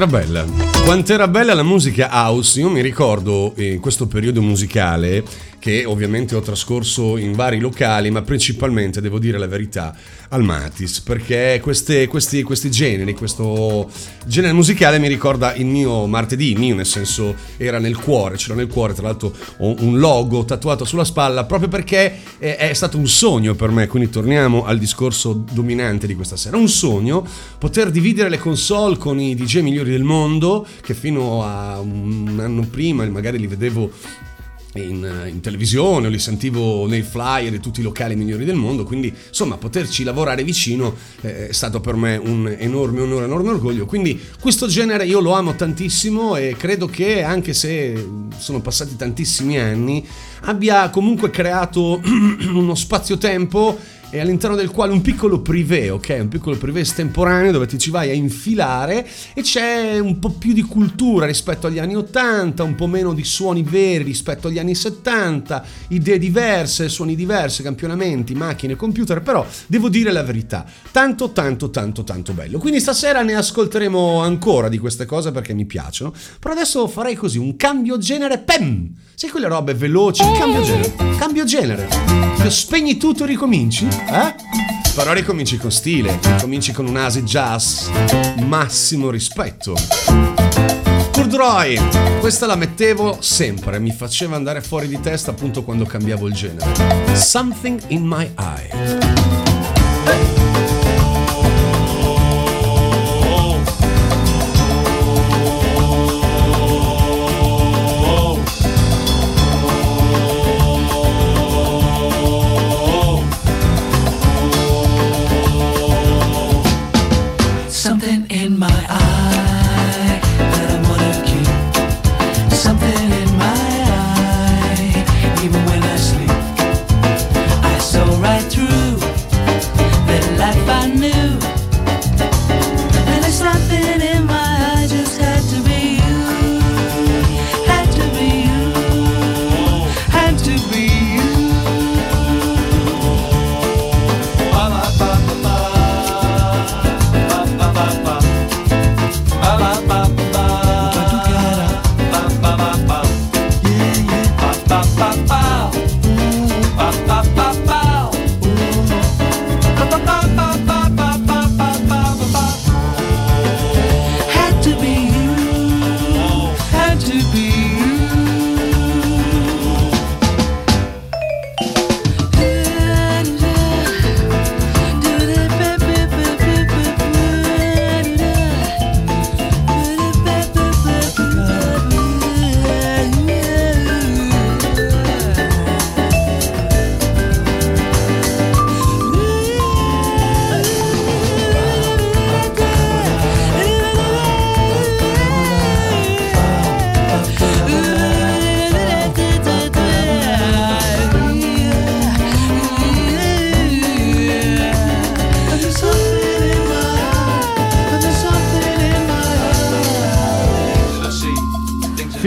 quant'era bella? Quant'era bella la musica house? Io mi ricordo in questo periodo musicale che ovviamente ho trascorso in vari locali, ma principalmente, devo dire la verità, al Matis, perché queste- questi, questi generi, questo genere musicale mi ricorda il mio martedì, mio nel senso era nel cuore, c'era nel cuore, tra l'altro un logo tatuato sulla spalla, proprio perché è, è stato un sogno per me, quindi torniamo al discorso dominante di questa sera, un sogno poter dividere le console con i DJ migliori del mondo, che fino a un anno prima magari li vedevo in, in televisione, li sentivo nei flyer di tutti i locali migliori del mondo, quindi insomma poterci lavorare vicino eh, è stato per me un enorme onore, un enorme orgoglio. Quindi questo genere io lo amo tantissimo e credo che anche se sono passati tantissimi anni abbia comunque creato uno spazio-tempo e all'interno del quale un piccolo privé, ok? Un piccolo privé estemporaneo dove ti ci vai a infilare e c'è un po' più di cultura rispetto agli anni 80, un po' meno di suoni veri rispetto agli anni 70, idee diverse, suoni diversi, campionamenti, macchine, computer, però devo dire la verità, tanto tanto tanto tanto bello. Quindi stasera ne ascolteremo ancora di queste cose perché mi piacciono, però adesso farei così un cambio genere, pem! Sai quelle robe veloci, cambio genere, cambio genere. Spegni tutto e ricominci? Eh? Però ricominci con stile, ricominci con un acid jazz. Massimo rispetto. Kurdroy, questa la mettevo sempre, mi faceva andare fuori di testa appunto quando cambiavo il genere. Something in my eye. Something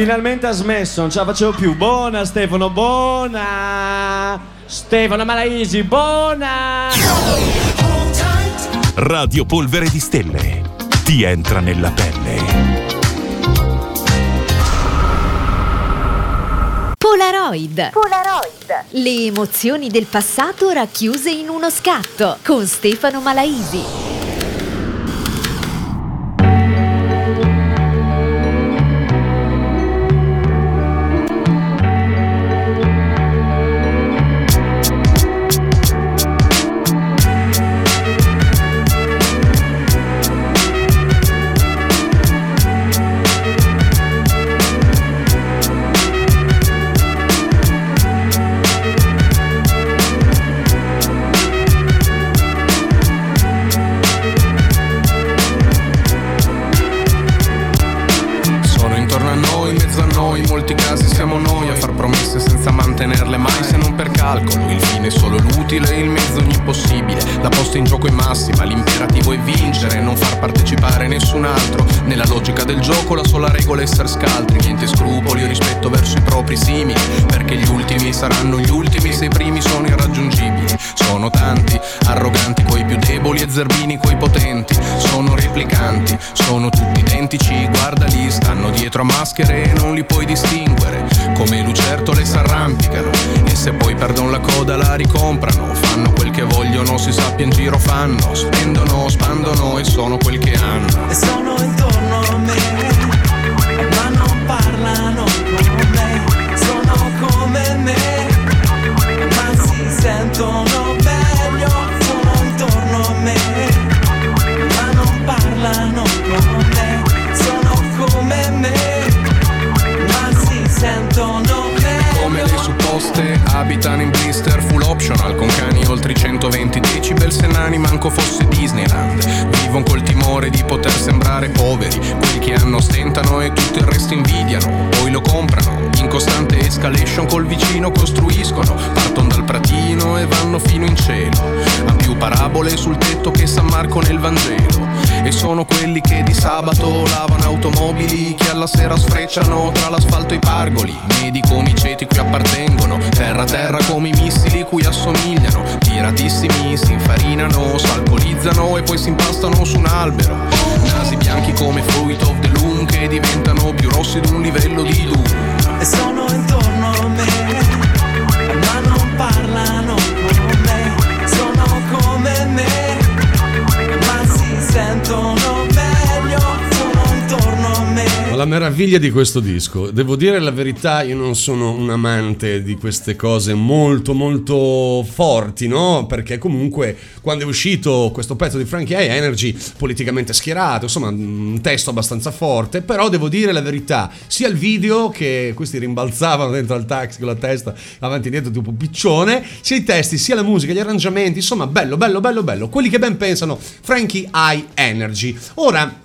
Finalmente ha smesso, non ce la facevo più. Buona Stefano, buona! Stefano Malaisi, buona! Radio Polvere di Stelle. Ti entra nella pelle. Polaroid. Polaroid. Le emozioni del passato racchiuse in uno scatto con Stefano Malaisi. Gioco la sola regola è essere scaltri, niente scrupoli o rispetto verso i propri simili. Perché gli ultimi saranno gli ultimi se i primi sono irraggiungibili. Sono tanti, arroganti coi più deboli e zerbini coi potenti. Sono replicanti, sono tutti identici, guardali, stanno dietro a maschere e non li puoi distinguere. Come lucertole s'arrampicano e se poi perdono la coda la ricomprano. Fanno quel che vogliono, si sappia in giro fanno. Spendono, spandono e sono quel che hanno. E sono intorno 120 decibel se nani manco fosse Disneyland. Vivono col timore di poter sembrare poveri Quelli che hanno stentano e tutto il resto invidiano. Poi lo comprano In costante escalation col vicino costruiscono Partono dal pratino e vanno fino in cielo. Han più parabole sul tetto che San Marco nel Vangelo E sono quelli che di sabato lavano automobili Che alla sera sfrecciano tra l'asfalto e i pargoli. Medi come i ceti cui appartengono Terra a terra come i missili cui assomigliano. Tiratissimi si infarinano, s'alcolizzano e poi si impastano su un albero. Nasi bianchi come fruit of the loom Che diventano più rossi di un livello di Doom E sono intorno a me, La meraviglia di questo disco, devo dire la verità, io non sono un amante di queste cose molto molto forti, no? Perché comunque quando è uscito questo pezzo di Frankie High Energy, politicamente schierato, insomma un testo abbastanza forte, però devo dire la verità, sia il video che questi rimbalzavano dentro al taxi con la testa avanti e dietro tipo piccione, sia i testi, sia la musica, gli arrangiamenti, insomma bello, bello, bello, bello, quelli che ben pensano Frankie High Energy. Ora...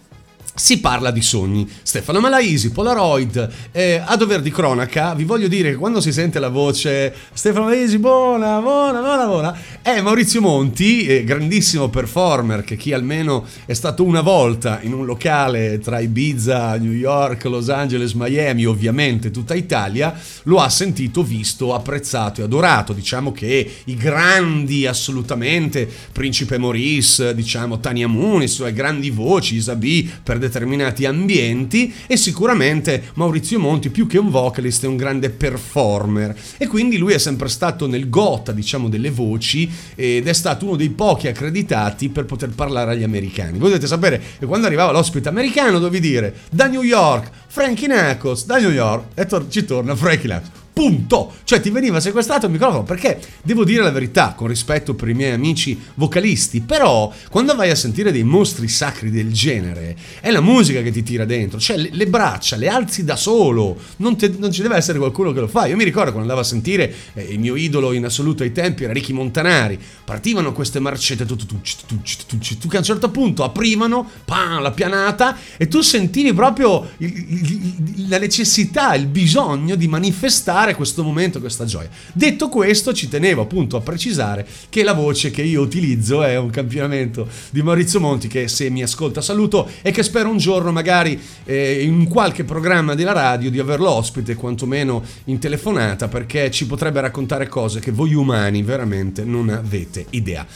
Si parla di sogni. Stefano Malaisi, Polaroid, eh, a dover di cronaca, vi voglio dire che quando si sente la voce Stefano Malaisi, buona, buona, buona, buona, è Maurizio Monti, eh, grandissimo performer che chi almeno è stato una volta in un locale tra Ibiza, New York, Los Angeles, Miami, ovviamente tutta Italia, lo ha sentito, visto, apprezzato e adorato. Diciamo che i grandi assolutamente, Principe Maurice, diciamo Tania Muniz, le grandi voci, Isabi per determinati ambienti e sicuramente Maurizio Monti più che un vocalist è un grande performer. E quindi lui è sempre stato nel gota diciamo delle voci ed è stato uno dei pochi accreditati per poter parlare agli americani. Voi dovete sapere che quando arrivava l'ospite americano dovevi dire da New York Frankie Knuckles da New York e tor- ci torna Frankie Knuckles punto. Cioè ti veniva sequestrato il microfono perché devo dire la verità, con rispetto per i miei amici vocalisti, però quando vai a sentire dei mostri sacri del genere, è la musica che ti tira dentro, cioè le, le braccia le alzi da solo, non, te- non ci deve essere qualcuno che lo fa. Io mi ricordo quando andavo a sentire eh, il mio idolo in assoluto ai tempi era Ricky Montanari, partivano queste marcette tu, tu, tu, tu, che a un certo punto aprivano, pam, la pianata e tu sentivi proprio il- il- il- la necessità, il bisogno di manifestare questo momento, questa gioia. Detto questo, ci tenevo appunto a precisare che la voce che io utilizzo è un campionamento di Maurizio Monti che se mi ascolta saluto e che spero un giorno magari eh, in qualche programma della radio di averlo ospite, quantomeno in telefonata, perché ci potrebbe raccontare cose che voi umani veramente non avete idea.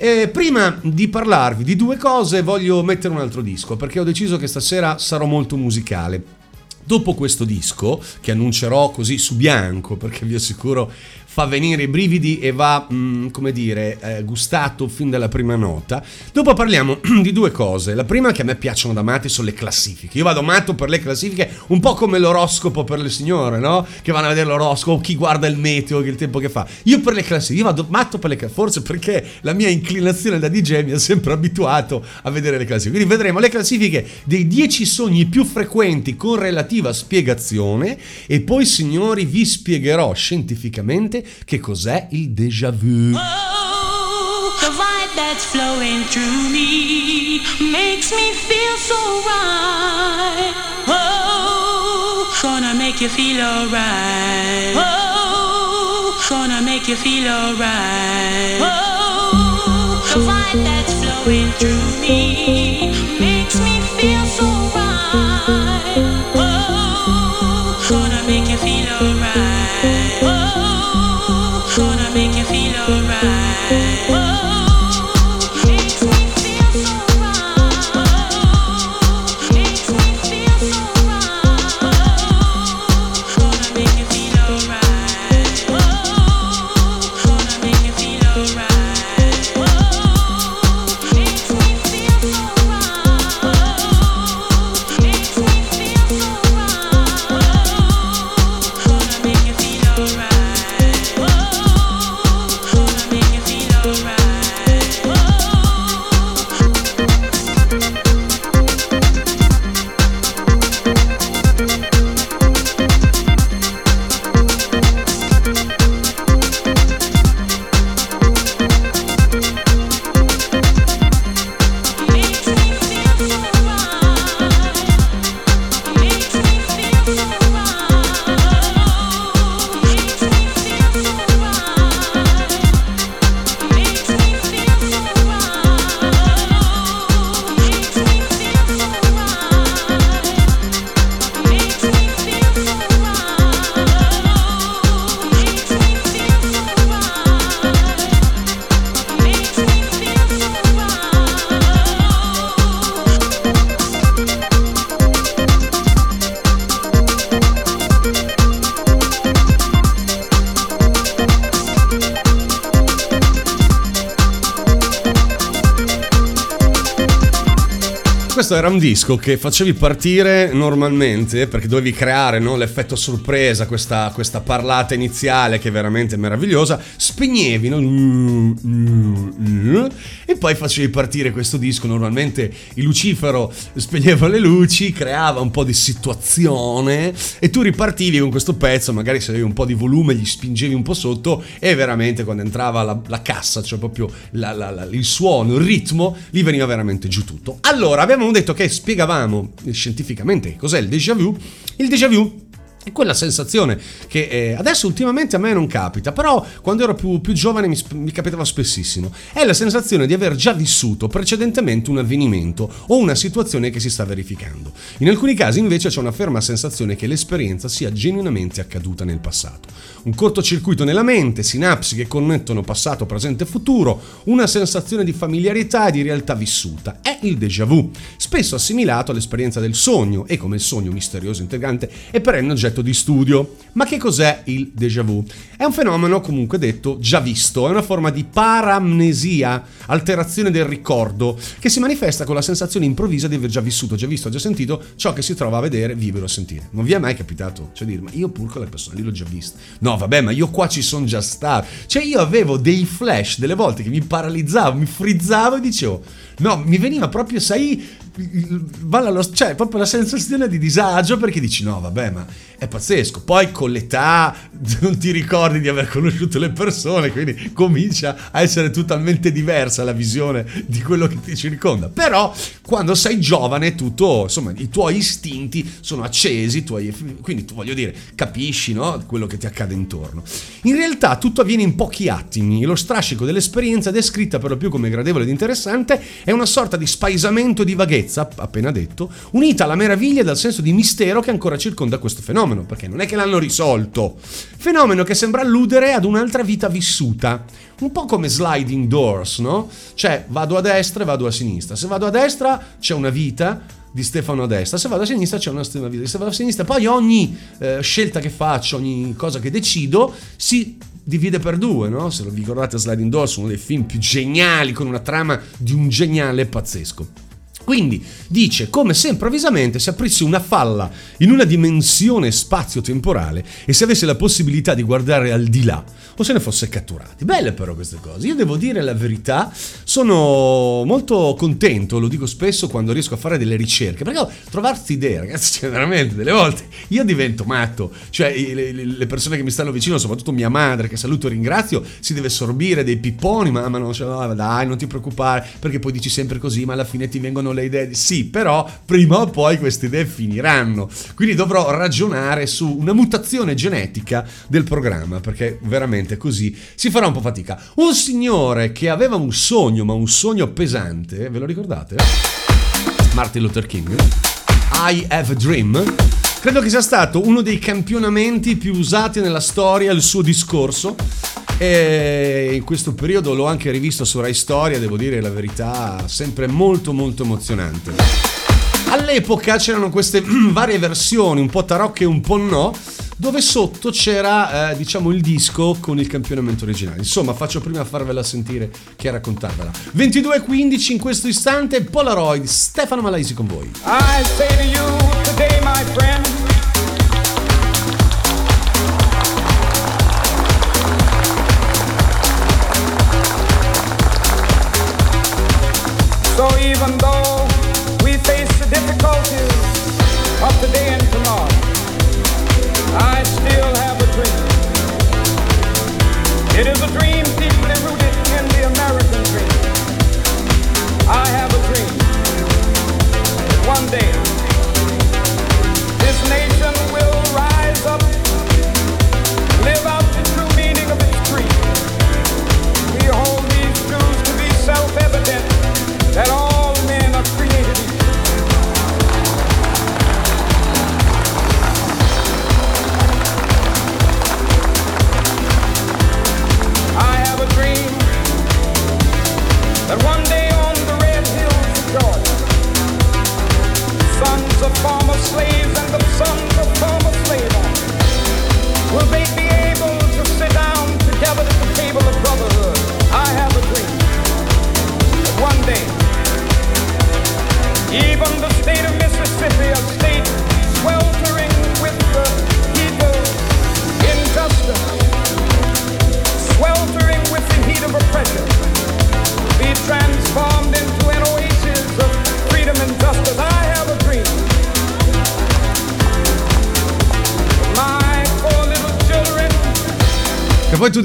E prima di parlarvi di due cose voglio mettere un altro disco perché ho deciso che stasera sarò molto musicale. Dopo questo disco, che annuncerò così su bianco, perché vi assicuro fa venire i brividi e va, mm, come dire, eh, gustato fin dalla prima nota. Dopo parliamo di due cose. La prima che a me piacciono da matti sono le classifiche. Io vado matto per le classifiche, un po' come l'oroscopo per le signore, no? Che vanno a vedere l'oroscopo, chi guarda il meteo, il tempo che fa. Io per le classifiche, io vado matto per le classifiche, forse perché la mia inclinazione da DJ mi ha sempre abituato a vedere le classifiche. Quindi vedremo le classifiche dei 10 sogni più frequenti con relativa spiegazione e poi, signori, vi spiegherò scientificamente che cos'è il déjà vu. Oh, the vibe that's flowing through me makes me feel so right. Oh, gonna make you feel alright. Oh, gonna make you feel alright. Oh, the vibe that's flowing through me makes me feel so right. Un disco che facevi partire normalmente perché dovevi creare no, l'effetto sorpresa, questa, questa parlata iniziale che è veramente meravigliosa. Spegnevi no? Poi facevi partire questo disco. Normalmente il Lucifero spegneva le luci, creava un po' di situazione e tu ripartivi con questo pezzo. Magari se avevi un po' di volume, gli spingevi un po' sotto e veramente quando entrava la, la cassa, cioè proprio la- la- il suono, il ritmo, gli veniva veramente giù tutto. Allora, abbiamo detto che spiegavamo scientificamente cos'è il déjà vu. Il déjà vu è quella sensazione che eh, adesso ultimamente a me non capita, però quando ero più, più giovane mi, mi capitava spessissimo. È la sensazione di aver già vissuto precedentemente un avvenimento o una situazione che si sta verificando. In alcuni casi invece c'è una ferma sensazione che l'esperienza sia genuinamente accaduta nel passato. Un cortocircuito nella mente, sinapsi che connettono passato, presente e futuro, una sensazione di familiarità e di realtà vissuta. È il déjà vu, spesso assimilato all'esperienza del sogno e come il sogno misterioso integrante è perenne oggetto di studio. Ma che cos'è il déjà vu? È un fenomeno comunque detto già visto, è una forma di paramnesia, alterazione del ricordo, che si manifesta con la sensazione improvvisa di aver già vissuto, già visto, già sentito ciò che si trova a vedere, vivere o sentire. Non vi è mai capitato? Cioè dire, ma io pur con la persona lì l'ho già vista. No, vabbè, ma io qua ci sono già stato. Cioè io avevo dei flash delle volte che mi paralizzavo, mi frizzavo e dicevo, no, mi veniva proprio, sai, cioè proprio la sensazione di disagio perché dici no vabbè ma è pazzesco. Poi con l'età non ti ricordi di aver conosciuto le persone quindi comincia a essere totalmente diversa la visione di quello che ti circonda. Però quando sei giovane tutto insomma i tuoi istinti sono accesi tuoi- quindi tu voglio dire capisci no quello che ti accade intorno. In realtà tutto avviene in pochi attimi. Lo strascico dell'esperienza descritta per lo più come gradevole ed interessante è una sorta di spaesamento di vaghezza appena detto unita alla meraviglia e dal senso di mistero che ancora circonda questo fenomeno perché non è che l'hanno risolto fenomeno che sembra alludere ad un'altra vita vissuta un po' come sliding doors no? cioè vado a destra e vado a sinistra se vado a destra c'è una vita di Stefano a destra, se vado a sinistra c'è una vita di Stefano a sinistra, poi ogni eh, scelta che faccio, ogni cosa che decido si divide per due, no? Se lo ricordate Sliding Doors, uno dei film più geniali con una trama di un geniale pazzesco. Quindi dice come se improvvisamente si aprisse una falla in una dimensione spazio-temporale e si avesse la possibilità di guardare al di là o se ne fosse catturati. Belle però queste cose. Io devo dire la verità, sono molto contento, lo dico spesso quando riesco a fare delle ricerche, perché oh, trovarsi idee, ragazzi, cioè veramente delle volte io divento matto, cioè le, persone che mi stanno vicino, soprattutto mia madre che saluto e ringrazio, si deve sorbire dei pipponi, mamma no, cioè, no, dai, non ti preoccupare, perché poi dici sempre così, ma alla fine ti vengono le le idee di sì, però prima o poi queste idee finiranno. Quindi dovrò ragionare su una mutazione genetica del programma, perché veramente così si farà un po' fatica. Un signore che aveva un sogno, ma un sogno pesante, ve lo ricordate? Martin Luther King. I Have a Dream. Credo che sia stato uno dei campionamenti più usati nella storia, il suo discorso. E in questo periodo l'ho anche rivisto su Rai Storia, devo dire la verità, sempre molto molto emozionante. All'epoca c'erano queste varie versioni, un po' tarocche e un po' no, dove sotto c'era, eh, diciamo, il disco con il campionamento originale. Insomma, faccio prima farvela sentire che a raccontarvela. 22.15 in questo istante, Polaroid, Stefano Malaisi con voi. I say to you today, my friend,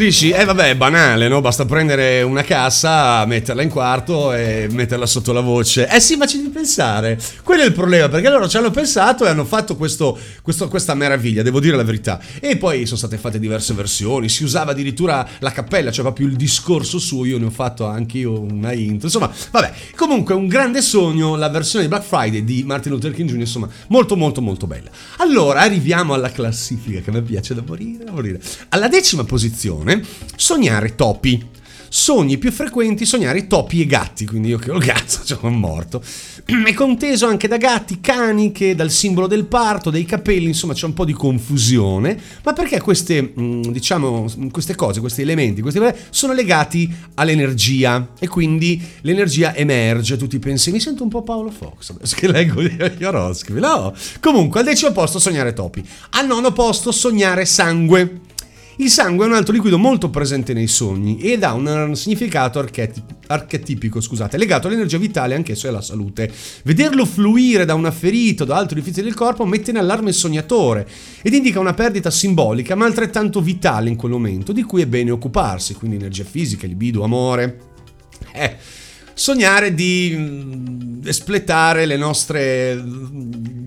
dici, eh vabbè, è banale, no? Basta prendere una cassa, metterla in quarto e metterla sotto la voce. Eh sì, ma ci devi pensare. Quello è il problema, perché loro ci hanno pensato e hanno fatto questo, questo- questa meraviglia, devo dire la verità. E poi sono state fatte diverse versioni, si usava addirittura la cappella, cioè proprio il discorso suo, io ne ho fatto anche io una intro. Insomma, vabbè, comunque un grande sogno, la versione di Black Friday di Martin Luther King Jr., insomma, molto molto molto bella. Allora, arriviamo alla classifica che me piace da morire, da morire. Alla decima posizione, sognare topi. Sogni più frequenti, sognare topi e gatti, quindi io che ho il gatto, sono morto. È conteso anche da gatti, cani, che dal simbolo del parto, dei capelli, insomma c'è un po' di confusione, ma perché queste, mh, diciamo, queste cose, questi elementi, questi sono legati all'energia e quindi l'energia emerge, tu ti pensi, mi sento un po' Paolo Fox, adesso che leggo gli oroscopi, no? Comunque, al decimo posto sognare topi, al nono posto sognare sangue. Il sangue è un altro liquido molto presente nei sogni ed ha un significato archeti- archetipico, scusate, legato all'energia vitale e anch'esso alla salute. Vederlo fluire da una ferita o da altri orifizi del corpo mette in allarme il sognatore ed indica una perdita simbolica ma altrettanto vitale in quel momento di cui è bene occuparsi, quindi energia fisica, libido, amore. Eh, sognare di mm, espletare le nostre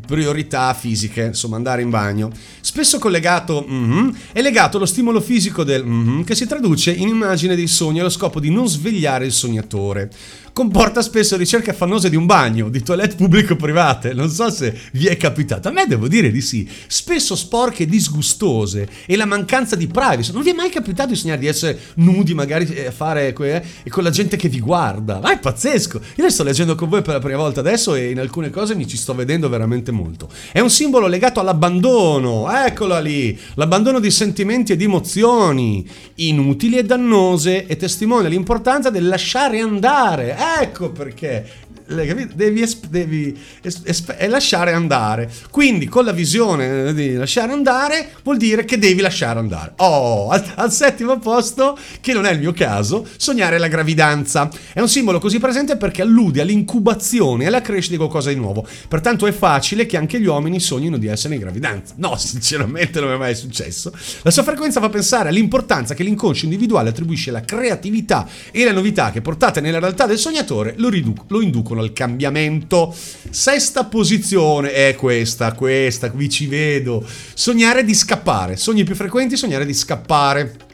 priorità fisiche, insomma andare in bagno. Spesso collegato, mhm, è legato allo stimolo fisico del mhm, che si traduce in immagine dei sogni allo scopo di non svegliare il sognatore. Comporta spesso ricerche affannose di un bagno, di toilette pubbliche o private. Non so se vi è capitato. A me devo dire di sì. Spesso sporche e disgustose. E la mancanza di privacy. Non vi è mai capitato di sognare di essere nudi, magari eh, a fare que- e con la gente che vi guarda? Ma è pazzesco. Io le sto leggendo con voi per la prima volta adesso e in alcune cose mi ci sto vedendo veramente molto. È un simbolo legato all'abbandono. Eccola lì. L'abbandono di sentimenti e di emozioni inutili e dannose e testimonia l'importanza del lasciare andare. Ecco perché. Devi, esp- devi es- esp- e lasciare andare. Quindi, con la visione di lasciare andare, vuol dire che devi lasciare andare. Oh, al, al settimo posto, che non è il mio caso, sognare la gravidanza. È un simbolo così presente perché allude all'incubazione e alla crescita di qualcosa di nuovo. Pertanto è facile che anche gli uomini sognino di essere in gravidanza. No, sinceramente non è mai successo. La sua frequenza fa pensare all'importanza che l'inconscio individuale attribuisce alla creatività e alle novità che portate nella realtà del sognatore lo, ridu- lo inducono inducono al cambiamento. Sesta posizione è questa, questa, qui ci vedo. Sognare di scappare. Sogni più frequenti, sognare di scappare.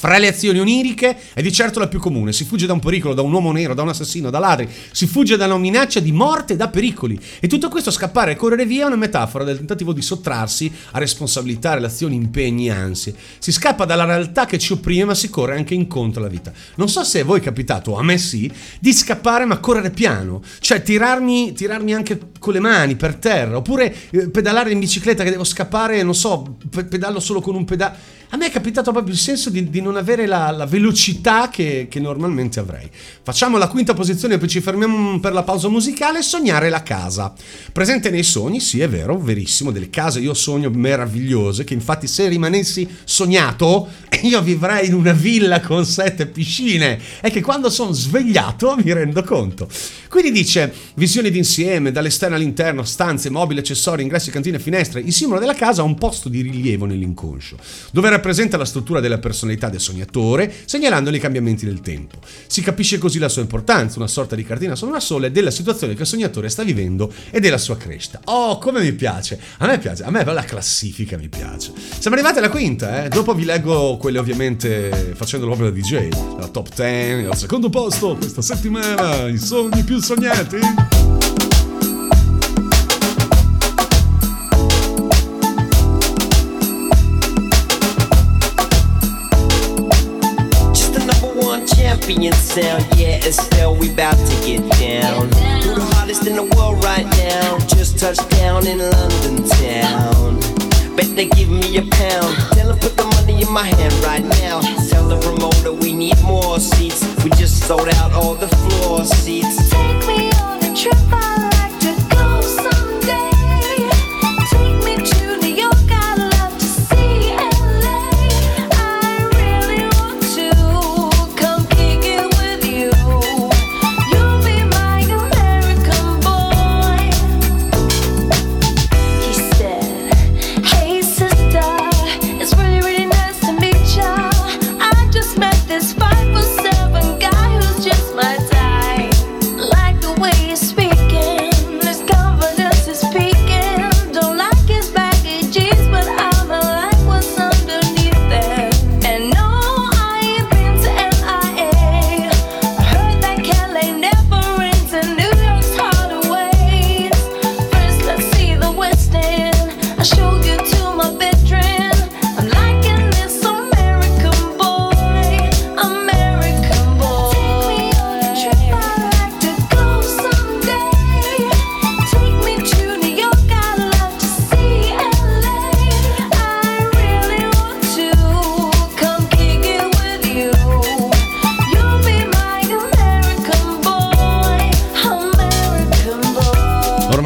Fra le azioni oniriche è di certo la più comune. Si fugge da un pericolo, da un uomo nero, da un assassino, da ladri. Si fugge da una minaccia di morte e da pericoli. E tutto questo scappare e correre via è una metafora del tentativo di sottrarsi a responsabilità, relazioni, impegni, ansie. Si scappa dalla realtà che ci opprime, ma si corre anche incontro alla vita. Non so se a voi è capitato, a me sì, di scappare ma correre piano. Cioè tirarmi, tirarmi anche con le mani per terra. Oppure eh, pedalare in bicicletta che devo scappare, non so, pe- pedalo solo con un pedale. A me è capitato proprio il senso di, di non avere la, la velocità che, che normalmente avrei. Facciamo la quinta posizione, poi ci fermiamo per la pausa musicale. Sognare la casa. Presente nei sogni, sì, è vero, verissimo. Delle case io sogno meravigliose. Che infatti, se rimanessi sognato, io vivrei in una villa con sette piscine. È che quando sono svegliato mi rendo conto. Quindi dice: visioni d'insieme, dall'esterno all'interno, stanze, mobili, accessori, ingressi, cantine, finestre. Il simbolo della casa ha un posto di rilievo nell'inconscio, dove rappresenta la struttura della personalità del sognatore, segnalandone i cambiamenti del tempo. Si capisce così la sua importanza, una sorta di cartina su una sola della situazione che il sognatore sta vivendo e della sua crescita. Oh, come mi piace! A me piace, a me la classifica mi piace. Siamo arrivati alla quinta, eh? Dopo vi leggo quelle ovviamente facendo l'opera da DJ, la top 10, al secondo posto questa settimana, i sogni più sognati. Champion sound, yeah, Estelle, we bout to get down. Who the hottest in the world right now? Just touched down in London town. Bet they give me a pound. Tell 'em put the money in my hand right now. Tell the promoter we need more seats. We just sold out all the floor seats. Take me on a trip I'd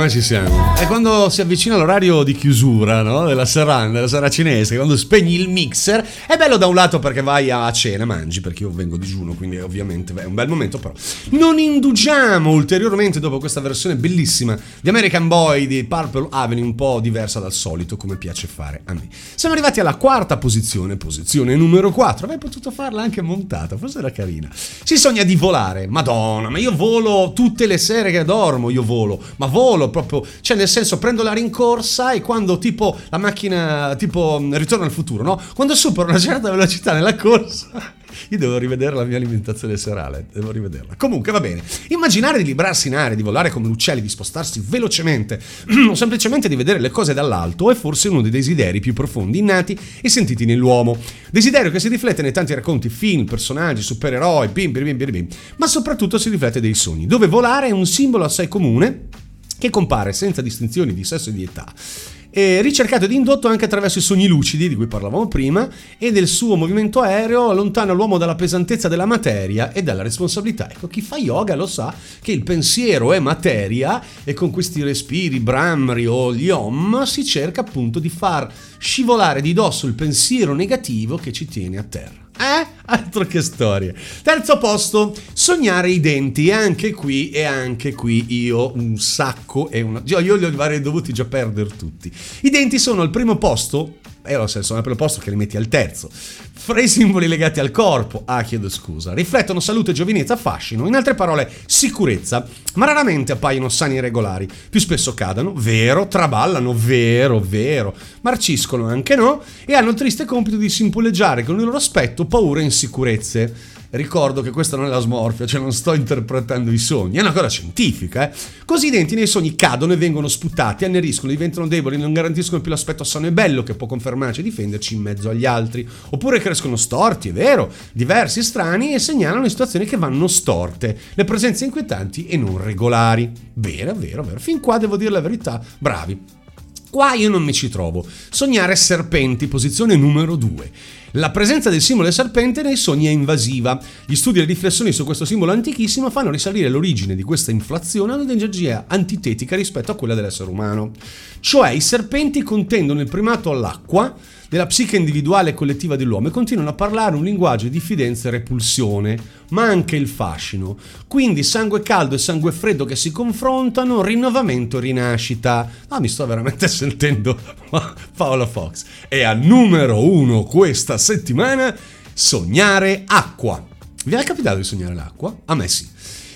Ormai ci siamo. È quando si avvicina l'orario di chiusura no? della serranda, della sera cinese, quando spegni il mixer. È bello da un lato perché vai a cena, mangi, perché io vengo digiuno, quindi ovviamente è un bel momento, però non indugiamo ulteriormente dopo questa versione bellissima di American Boy di Purple Avenue, un po' diversa dal solito, come piace fare a me. Siamo arrivati alla quarta posizione, posizione numero 4. Avrei potuto farla anche montata, forse era carina. Si sogna di volare. Madonna, ma io volo tutte le sere che dormo, io volo, ma volo proprio, cioè nel senso prendo la rincorsa e quando tipo la macchina, tipo mh, ritorno al futuro, no? Quando supero una certa velocità nella corsa, io devo rivedere la mia alimentazione serale, devo rivederla. Comunque va bene. Immaginare di librarsi in aria, di volare come gli uccelli, di spostarsi velocemente o semplicemente di vedere le cose dall'alto è forse uno dei desideri più profondi, innati e sentiti nell'uomo. Desiderio che si riflette nei tanti racconti, film, personaggi, supereroi, bim, bim, bim, bim, bim, ma soprattutto si riflette dei sogni, dove volare è un simbolo assai comune che compare senza distinzioni di sesso e di età. Ricercato ed indotto anche attraverso i sogni lucidi di cui parlavamo prima e del suo movimento aereo allontana l'uomo dalla pesantezza della materia e dalla responsabilità. Ecco, chi fa yoga lo sa che il pensiero è materia e con questi respiri, Brahmri o gli Om si cerca appunto di far scivolare di dosso il pensiero negativo che ci tiene a terra. Eh? Altro che storie. Terzo posto, sognare i denti. Anche qui, e anche qui io un sacco e una... Io, io li avrei dovuti già perdere tutti. I denti sono al primo posto E allora se sono per posto che li metti al terzo. Fra i simboli legati al corpo, ah chiedo scusa, riflettono salute, giovinezza, fascino, in altre parole sicurezza, ma raramente appaiono sani e regolari. Più spesso cadono, vero, traballano, vero, vero, marciscono anche no, e hanno il triste compito di simboleggiare con il loro aspetto paure e insicurezze. Ricordo che questa non è la smorfia, cioè non sto interpretando i sogni, è una cosa scientifica. Eh? Così i denti nei sogni cadono e vengono sputati, anneriscono, diventano deboli, non garantiscono più l'aspetto sano e bello che può confermarci e difenderci in mezzo agli altri. Oppure crescono storti, è vero, diversi, strani e segnalano situazioni che vanno storte, le presenze inquietanti e non regolari. Vero, vero, vero. Fin qua devo dire la verità, bravi. Qua io non mi ci trovo. Sognare serpenti, posizione numero 2. La presenza del simbolo del serpente nei sogni è invasiva. Gli studi e le riflessioni su questo simbolo antichissimo fanno risalire l'origine di questa inflazione ad un'energia antitetica rispetto a quella dell'essere umano. Cioè i serpenti contendono il primato all'acqua della psiche individuale e collettiva dell'uomo e continuano a parlare un linguaggio di diffidenza e repulsione, ma anche il fascino. Quindi sangue caldo e sangue freddo che si confrontano, rinnovamento, rinascita. Ah, mi sto veramente sentendo Paola Fox. E al numero uno questa settimana, sognare acqua. Vi è capitato di sognare l'acqua? A me sì.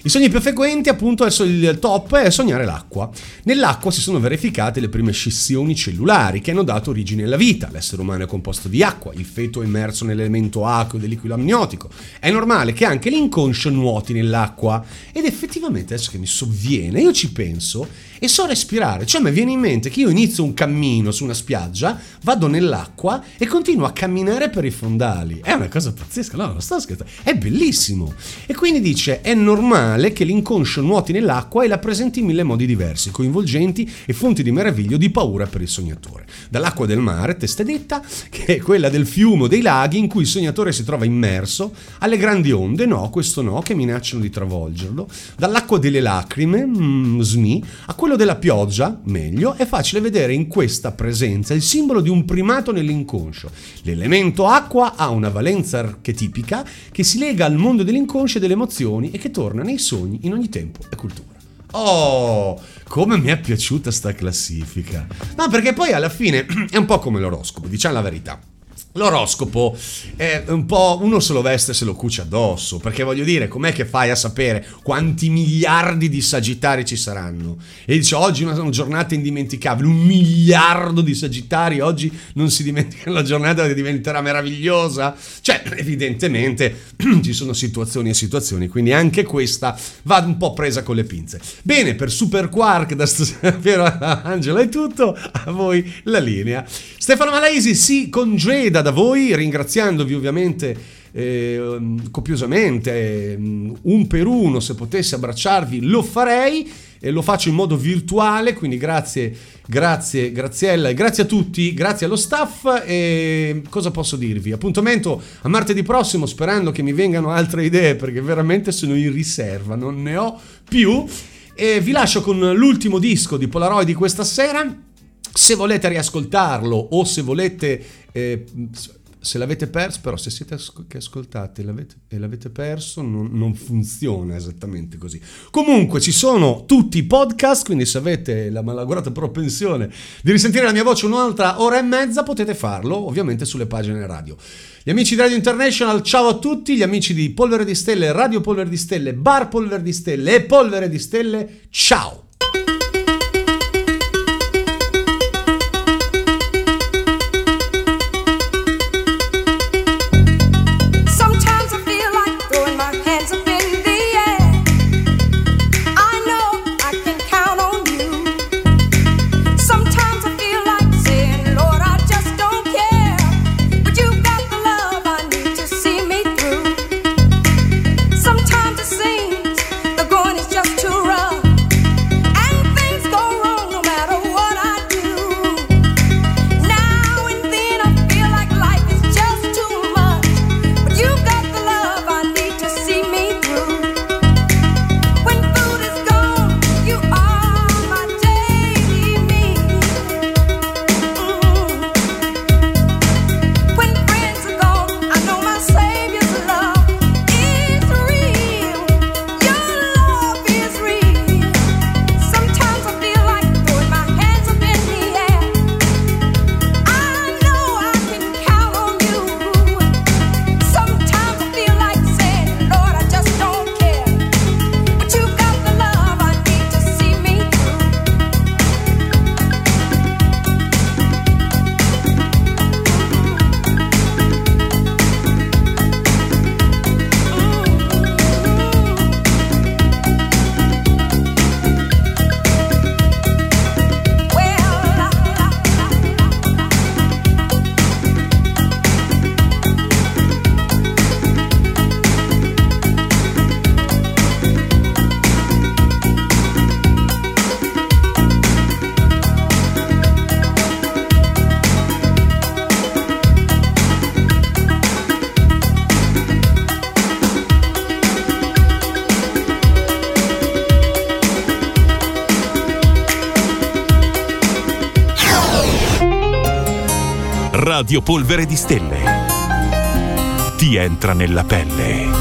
I sogni più frequenti, appunto, il top è sognare l'acqua. Nell'acqua si sono verificate le prime scissioni cellulari che hanno dato origine alla vita. L'essere umano è composto di acqua, il feto è immerso nell'elemento acqueo del liquido amniotico. È normale che anche l'inconscio nuoti nell'acqua. Ed effettivamente, adesso che mi sovviene, io ci penso e so respirare. Cioè, mi viene in mente che io inizio un cammino su una spiaggia, vado nell'acqua e continuo a camminare per i fondali. È una cosa pazzesca, no, non sto scherzando. È bellissimo. E quindi dice: è normale che l'inconscio nuoti nell'acqua e la presenti in mille modi diversi, coinvolgenti e fonti di meraviglio di paura per il sognatore. Dall'acqua del mare, testa detta, che è quella del fiume o dei laghi in cui il sognatore si trova immerso, alle grandi onde, no, questo no, che minacciano di travolgerlo. Dall'acqua delle lacrime, mm, smi, a quello della pioggia, meglio, è facile vedere in questa presenza il simbolo di un primato nell'inconscio. L'elemento acqua ha una valenza archetipica che si lega al mondo dell'inconscio e delle emozioni e che torna nei sogni in ogni tempo e cultura. Oh, come mi è piaciuta sta classifica. No, perché poi alla fine è un po' come l'oroscopo, diciamo la verità. L'oroscopo è un po' uno se lo veste e se lo cuce addosso, perché voglio dire, com'è che fai a sapere quanti miliardi di sagittari ci saranno? E dice oggi una giornata indimenticabile, un miliardo di sagittari, oggi non si dimentica la giornata che diventerà meravigliosa. Cioè, evidentemente ci sono situazioni e situazioni, quindi anche questa va un po' presa con le pinze. Bene, per Super Quark da stasera Angela è tutto, a voi la linea. Stefano Malaisi si congeda da voi, ringraziandovi ovviamente eh, copiosamente, eh, un per uno, se potessi abbracciarvi lo farei e lo faccio in modo virtuale, quindi grazie, grazie Graziella e grazie a tutti, grazie allo staff e cosa posso dirvi? Appuntamento a martedì prossimo sperando che mi vengano altre idee perché veramente sono in riserva, non ne ho più e vi lascio con l'ultimo disco di Polaroid di questa sera. Se volete riascoltarlo o se volete eh, se l'avete perso, però se siete asco- che ascoltate l'avete, e l'avete perso non, non funziona esattamente così. Comunque ci sono tutti i podcast, quindi se avete la malaugurata propensione di risentire la mia voce un'altra ora e mezza potete farlo ovviamente sulle pagine radio. Gli amici di Radio International, ciao a tutti, gli amici di Polvere di Stelle, Radio Polvere di Stelle, Bar Polvere di Stelle e Polvere di Stelle, ciao! Radio Polvere di Stelle. Ti entra nella pelle.